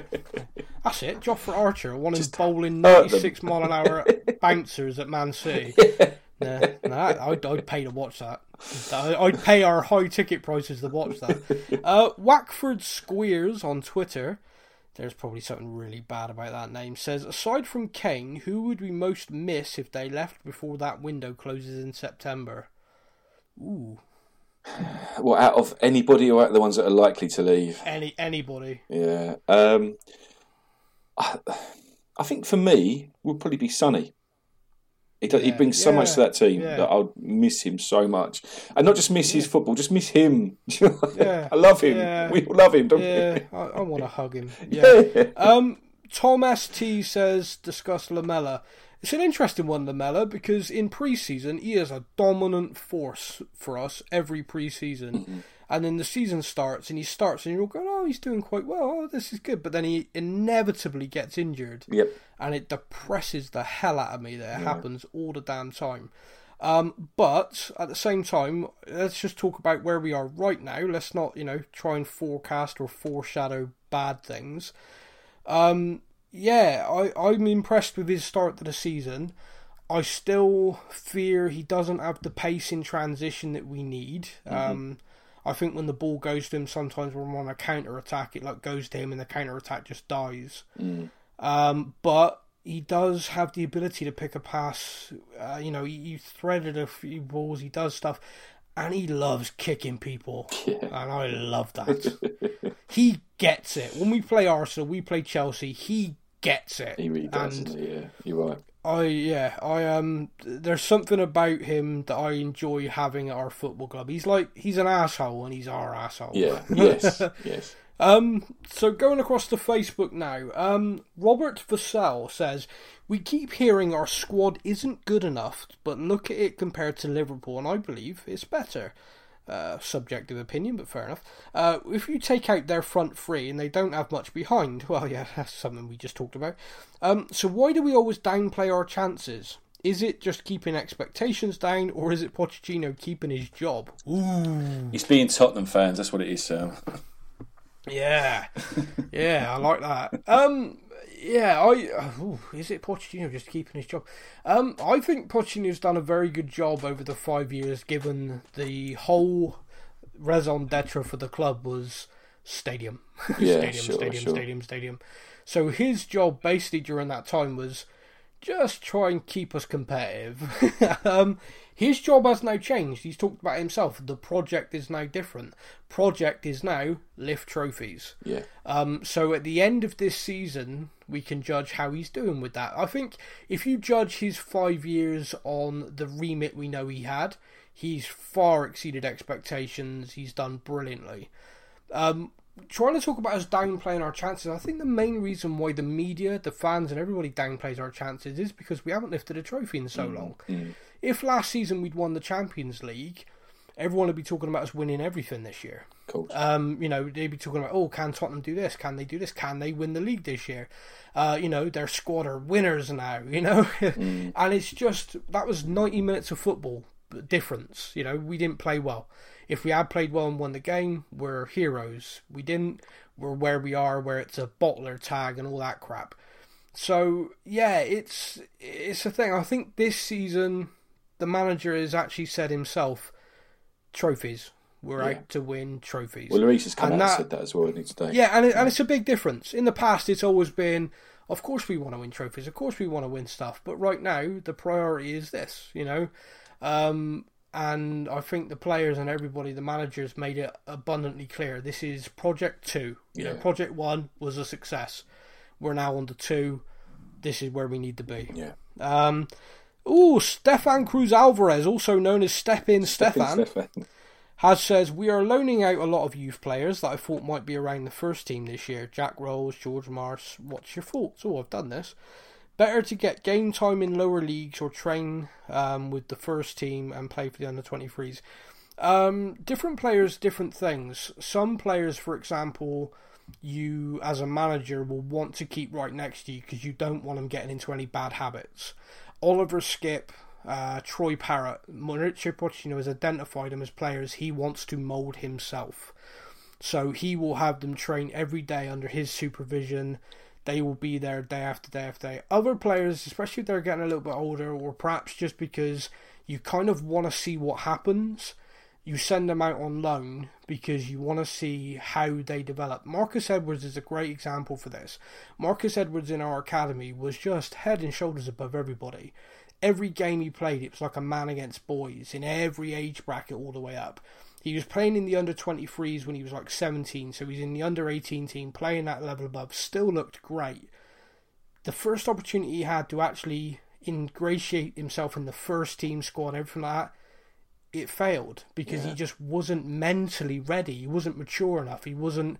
Speaker 2: that's it. Jofra Archer, one in bowling ninety-six mile an hour bouncers at Man City. Nah, I'd, I'd pay to watch that. I'd pay our high ticket prices to watch that. Uh, Wackford Squeers on Twitter, there's probably something really bad about that name, says, aside from Kane, who would we most miss if they left before that window closes in September? Ooh,
Speaker 3: Well, out of anybody or out of the ones that are likely to leave.
Speaker 2: any anybody.
Speaker 3: Yeah. Um, I, I think for me would probably be Sonny. He, does, he brings so much to that team
Speaker 2: yeah.
Speaker 3: that I'll miss him so much, and not just miss his football, just miss him. <laughs>
Speaker 2: Yeah,
Speaker 3: I love him.
Speaker 2: yeah.
Speaker 3: We all love him, don't
Speaker 2: Yeah,
Speaker 3: we?
Speaker 2: I, I want to hug him. <laughs> Yeah.
Speaker 3: Yeah.
Speaker 2: Um, Tom ST says discuss Lamela. It's an interesting one, Lamela, because in pre-season he is a dominant force for us every pre-season, and then the season starts and he starts and you're all going, oh, he's doing quite well. Oh, this is good, but then he inevitably gets injured,
Speaker 3: Yep.
Speaker 2: and it depresses the hell out of me that it happens all the damn time. Um, but at the same time, let's just talk about where we are right now. Let's not, you know, try and forecast or foreshadow bad things. Um, yeah, I, I'm impressed with his start to the season. I still fear he doesn't have the pace in transition that we need. Um, I think when the ball goes to him, sometimes when we're on a counter attack, it like goes to him and the counter attack just dies. Um, but he does have the ability to pick a pass. Uh, you know, he, he threaded a few balls. He does stuff, and he loves kicking people, <laughs> and I love that. <laughs> he gets it. When we play Arsenal, we play Chelsea. He gets it.
Speaker 3: He really does.
Speaker 2: And?
Speaker 3: Yeah, you're right.
Speaker 2: I yeah, I um there's something about him that I enjoy having at our football club. He's like he's an asshole and he's our asshole.
Speaker 3: Yeah. <laughs> yes. Yes.
Speaker 2: Um so going across to Facebook now, um Robert Vassell says we keep hearing our squad isn't good enough, but look at it compared to Liverpool and I believe it's better. Uh, subjective opinion, but fair enough. Uh, if you take out their front three and they don't have much behind, well, yeah, <laughs> that's something we just talked about. Um, so why do we always downplay our chances? Is it just keeping expectations down, or is it Pochettino keeping his job?
Speaker 3: Ooh He's being Tottenham fans. That's what it is, Sam.
Speaker 2: Yeah, yeah, I like that. Um, yeah, I ooh, is it Pochettino just keeping his job? Um, I think Pochettino's done a very good job over the five years, given the whole raison d'être for the club was stadium, <laughs>
Speaker 3: Yeah,
Speaker 2: stadium,
Speaker 3: sure,
Speaker 2: stadium,
Speaker 3: sure.
Speaker 2: stadium, stadium. So his job basically during that time was just try and keep us competitive. <laughs> um, his job has now changed. He's talked about himself. The project is now different. Project is now lift trophies.
Speaker 3: Yeah.
Speaker 2: Um, so at the end of this season, we can judge how he's doing with that. I think if you judge his five years on the remit we know he had, he's far exceeded expectations. He's done brilliantly. Um, trying to talk about us downplaying our chances, I think the main reason why the media, the fans, and everybody downplays our chances is because we haven't lifted a trophy in so long. If last season we'd won the Champions League, everyone would be talking about us winning everything this year.
Speaker 3: Cool.
Speaker 2: Um, you know, they'd be talking about, oh, can Tottenham do this? Can they do this? Can they win the league this year? Uh, you know, their squad are winners now, <laughs> you know?
Speaker 3: Mm.
Speaker 2: and it's just, that was 90 minutes of football difference. You know, we didn't play well. If we had played well and won the game, we're heroes. We didn't, we're where we are, where it's a bottler tag and all that crap. So, yeah, it's, it's a thing. I think this season, the manager has actually said himself, trophies. We're
Speaker 3: Yeah.
Speaker 2: out to win trophies.
Speaker 3: Well, Lloris has come
Speaker 2: And
Speaker 3: out
Speaker 2: that-
Speaker 3: and said that as well, today.
Speaker 2: Yeah, and it, and it's a big difference. In the past, it's always been, of course we want to win trophies, of course we want to win stuff, but right now the priority is this, you know. Um, and I think the players and everybody, the managers, made it abundantly clear. This is project two. You know, project one was a success. We're now on to two. This is where we need to be.
Speaker 3: Yeah.
Speaker 2: Um, ooh, Stefan Cruz Alvarez, also known as Step In Stefan
Speaker 3: Stefan.
Speaker 2: has says we are loaning out a lot of youth players that I thought might be around the first team this year. Jack Roles, George Marsh. What's your thoughts? Oh, I've done this. Better to get game time in lower leagues or train um, with the first team and play for the under 23s. Um, different players, different things. Some players, for example, you as a manager will want to keep right next to you because you don't want them getting into any bad habits. Oliver Skipp, uh, Troy Parrott, Mauricio Pochettino has identified them as players he wants to mould himself. So he will have them train every day under his supervision. They will be there day after day after day. Other players, especially if they're getting a little bit older, or perhaps just because you kind of want to see what happens, you send them out on loan because you want to see how they develop. Marcus Edwards is a great example for this. Marcus Edwards in our academy was just head and shoulders above everybody. Every game he played, it was like a man against boys in every age bracket all the way up. He was playing in the under 23s when he was like 17, so he's in the under 18 team, playing that level above, still looked great. The first opportunity he had to actually ingratiate himself in the first team squad, everything like that, it failed because he just wasn't mentally ready. He wasn't mature enough. He wasn't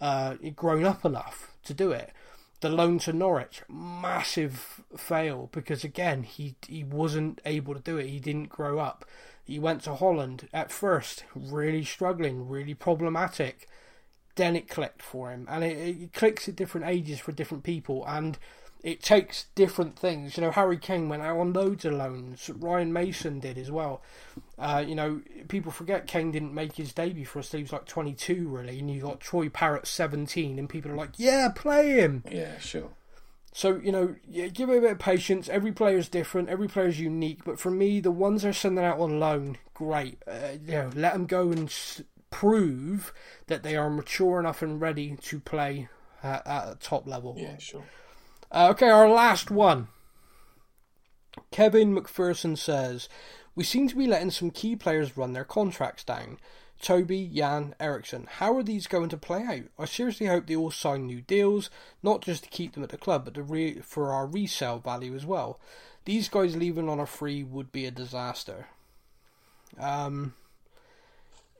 Speaker 2: uh, grown up enough to do it. The loan to Norwich, massive fail because again he he wasn't able to do it. He didn't grow up. He went to Holland at first, really struggling, really problematic. Then it clicked for him, and it, it clicks at different ages for different people, and it takes different things. You know, Harry Kane went out on loads of loans. Ryan Mason did as well. Uh, you know, people forget Kane didn't make his debut for us he was like 22, really, and you got Troy Parrott 17, and people are like, yeah, play him.
Speaker 3: Yeah, sure.
Speaker 2: So, you know, yeah, give it a bit of patience. Every player is different, every player is unique, but for me, the ones they're sending out on loan, great. Uh, you know, let them go and s- prove that they are mature enough and ready to play at, at a top level.
Speaker 3: Yeah, sure.
Speaker 2: Uh, okay, our last one. Kevin McPherson says, We seem to be letting some key players run their contracts down. Toby, Jan, Eriksen. How are these going to play out? I seriously hope they all sign new deals, not just to keep them at the club, but to re- for our resale value as well. These guys leaving on a free would be a disaster. Um,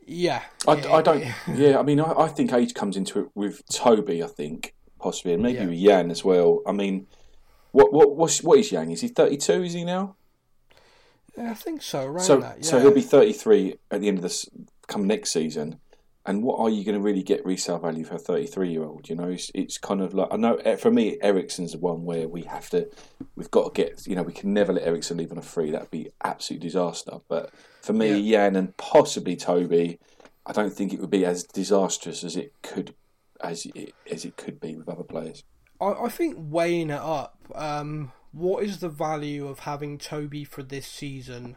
Speaker 2: yeah.
Speaker 3: I, I don't. Yeah, I mean, I, I think age comes into it with Toby. I think possibly, and maybe
Speaker 2: Yeah.
Speaker 3: with Jan as well. I mean, what what what's, what is Jan? Is he thirty two? Is he now?
Speaker 2: Yeah, I think so,
Speaker 3: So
Speaker 2: that. Yeah.
Speaker 3: so he'll be thirty three at the end of this come next season. And what are you going to really get resale value for a thirty-three year old? You know, it's, it's kind of like I know eh, for me, Eriksen's the one where we have to, we've got to get. You know, we can never let Eriksen leave on a free. That'd be absolute disaster. But for me, Jan and possibly Toby, I don't think it would be as disastrous as it could, as it as it could be with other players.
Speaker 2: I, I think weighing it up, um, what is the value of having Toby for this season,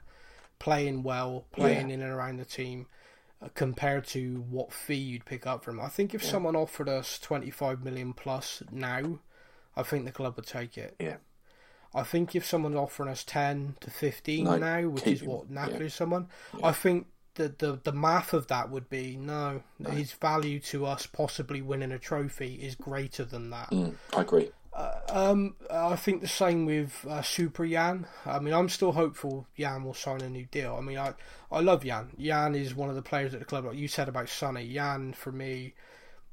Speaker 2: playing well, playing
Speaker 3: Yeah.
Speaker 2: in and around the team, compared to what fee you'd pick up from? I think if someone offered us twenty five million plus now, I think the club would take it.
Speaker 3: Yeah.
Speaker 2: I think if someone's offering us ten to fifteen
Speaker 3: No,
Speaker 2: now, which is
Speaker 3: him,
Speaker 2: what Napoli
Speaker 3: yeah.
Speaker 2: someone, I think the, the the math of that would be no, his value to us possibly winning a trophy is greater than that.
Speaker 3: Mm, I agree.
Speaker 2: Um, I think the same with uh, Super Jan. I mean, I'm still hopeful Jan will sign a new deal. I mean, I I love Jan. Jan is one of the players at the club. Like you said about Sonny, Jan, for me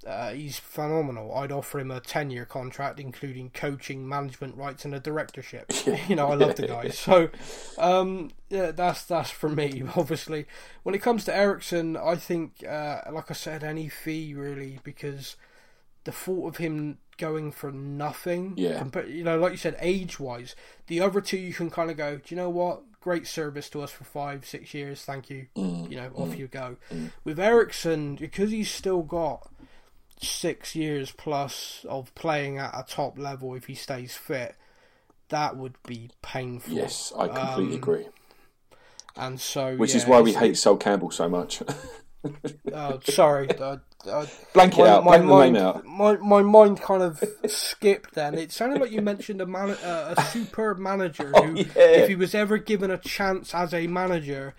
Speaker 2: Uh, he's phenomenal. I'd offer him a ten-year contract, including coaching, management rights, and a directorship. <laughs> you know, I love the guy. So, um, yeah, that's that's for me. <laughs> Obviously, when it comes to Eriksen, I think, uh, like I said, any fee really, because the thought of him going for nothing,
Speaker 3: Yeah.
Speaker 2: compa- you know, like you said, age-wise, the other two you can kind of go, do you know what? Great service to us for five, six years. Thank you.
Speaker 3: Mm,
Speaker 2: You know, off you go. With Eriksen, because he's still got six years plus of playing at a top level if he stays fit, that would be painful.
Speaker 3: Yes, I completely
Speaker 2: Um,
Speaker 3: agree.
Speaker 2: And so,
Speaker 3: Which is why we hate Sol Campbell so much.
Speaker 2: Oh, <laughs> sorry, I, I,
Speaker 3: Blank it
Speaker 2: my,
Speaker 3: out.
Speaker 2: my
Speaker 3: Blank
Speaker 2: mind,
Speaker 3: out.
Speaker 2: My, my mind kind of <laughs> skipped then. It sounded like you mentioned a man, uh, a superb manager <laughs> who,
Speaker 3: Oh, yeah.
Speaker 2: if he was ever given a chance as a manager,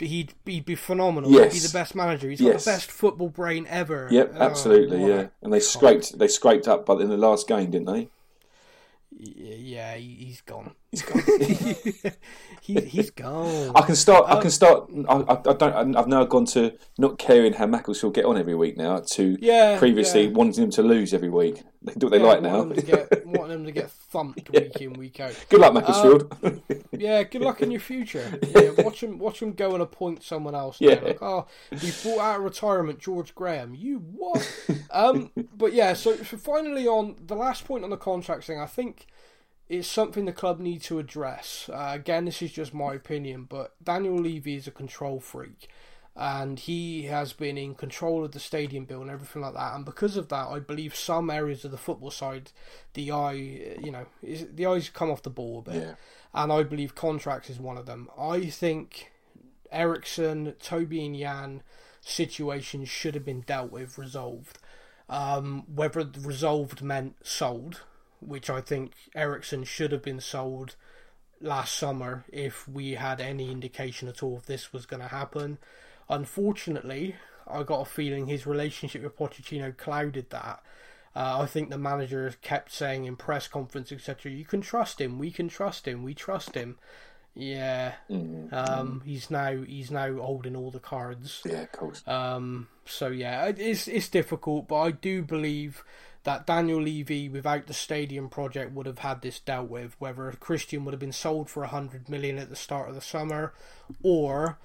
Speaker 2: he'd, he'd be phenomenal. He'd be the best manager. He's got
Speaker 3: Yes.
Speaker 2: the best football brain ever.
Speaker 3: Yep,
Speaker 2: Oh,
Speaker 3: absolutely. yeah, and they scraped. They scraped up, but in the last game, didn't they?
Speaker 2: Yeah, he's gone.
Speaker 3: He's gone. <laughs>
Speaker 2: he, he's gone.
Speaker 3: I can start.
Speaker 2: Um,
Speaker 3: I can start. I, I, don't. I've now gone to not caring how Macclesfield get on every week now. To
Speaker 2: Yeah,
Speaker 3: previously
Speaker 2: yeah.
Speaker 3: wanting them to lose every week. They do what they
Speaker 2: Yeah,
Speaker 3: like now.
Speaker 2: Them get, <laughs> wanting them to get thumped week in, week out.
Speaker 3: Good luck, Macclesfield. <laughs>
Speaker 2: Yeah, good luck in your future. Yeah, watch him, watch him go and appoint someone else.
Speaker 3: Yeah.
Speaker 2: Like, oh, he brought out of retirement George Graham. You what? um, but yeah. So, so finally, on the last point on the contracts thing, I think it's something the club need to address. Uh, again, this is just my opinion, but Daniel Levy is a control freak. And he has been in control of the stadium bill and everything like that. And because of that, I believe some areas of the football side, the eye, you know, is, the eyes come off the ball a bit
Speaker 3: yeah,
Speaker 2: and I believe contracts is one of them. I think Eriksen, Toby, and Jan situation should have been dealt with, resolved. Um, whether the resolved meant sold, which I think Eriksen should have been sold last summer if we had any indication at all if this was going to happen. Unfortunately, I got a feeling his relationship with Pochettino clouded that. Uh, I think the manager kept saying in press conference, etc., you can trust him, we can trust him, we trust him. Yeah,
Speaker 3: Mm,
Speaker 2: um, he's now he's now holding all the cards.
Speaker 3: yeah, of course.
Speaker 2: Um, so yeah, it's it's difficult, but I do believe that Daniel Levy, without the stadium project, would have had this dealt with. Whether Christian would have been sold for a hundred million at the start of the summer, or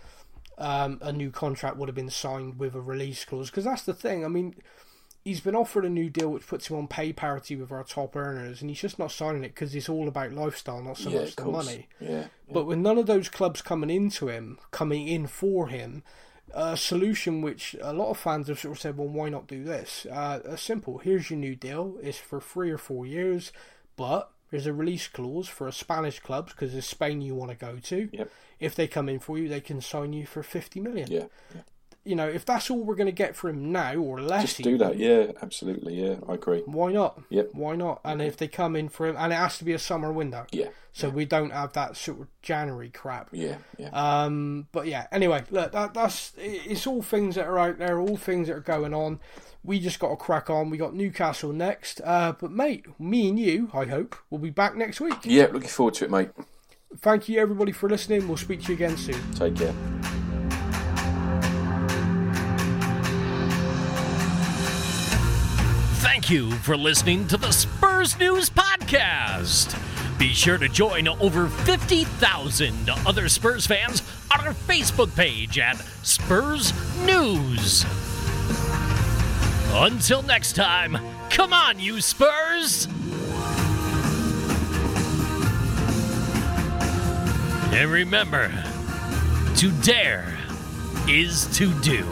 Speaker 2: um, a new contract would have been signed with a release clause. Because that's the thing. I mean, he's been offered a new deal which puts him on pay parity with our top earners, and he's just not signing it because it's all about lifestyle, not so
Speaker 3: yeah,
Speaker 2: much the
Speaker 3: course.
Speaker 2: money.
Speaker 3: Yeah,
Speaker 2: But with none of those clubs coming into him, coming in for him, a solution which a lot of fans have sort of said, well, why not do this? Uh, a simple, here's your new deal. It's for three or four years, but there's a release clause for a Spanish club because it's Spain you want to go to.
Speaker 3: Yep.
Speaker 2: If they come in for you, they can sign you for 50 million.
Speaker 3: yeah. yeah.
Speaker 2: You know, if that's all we're going to get for him now or less,
Speaker 3: Just do that. Yeah, absolutely. Yeah, I agree.
Speaker 2: why not?
Speaker 3: Yep.
Speaker 2: Why not? And if they come in for him, and it has to be a summer window,
Speaker 3: Yeah,
Speaker 2: so we don't have that sort of January crap.
Speaker 3: yeah, yeah.
Speaker 2: Um, but yeah, anyway, look, that, that's it's all things that are out there, all things that are going on. We just got to crack on. We got Newcastle next. Uh, but mate, me and you, I hope, will be back next week.
Speaker 3: yeah, looking forward to it, mate.
Speaker 2: Thank you everybody for listening. We'll speak to you again soon.
Speaker 3: Take care.
Speaker 1: Thank you for listening to the Spurs News Podcast. Be sure to join over 50,000 other Spurs fans on our Facebook page at Spurs News. Until next time, come on, you Spurs! And remember, to dare is to do.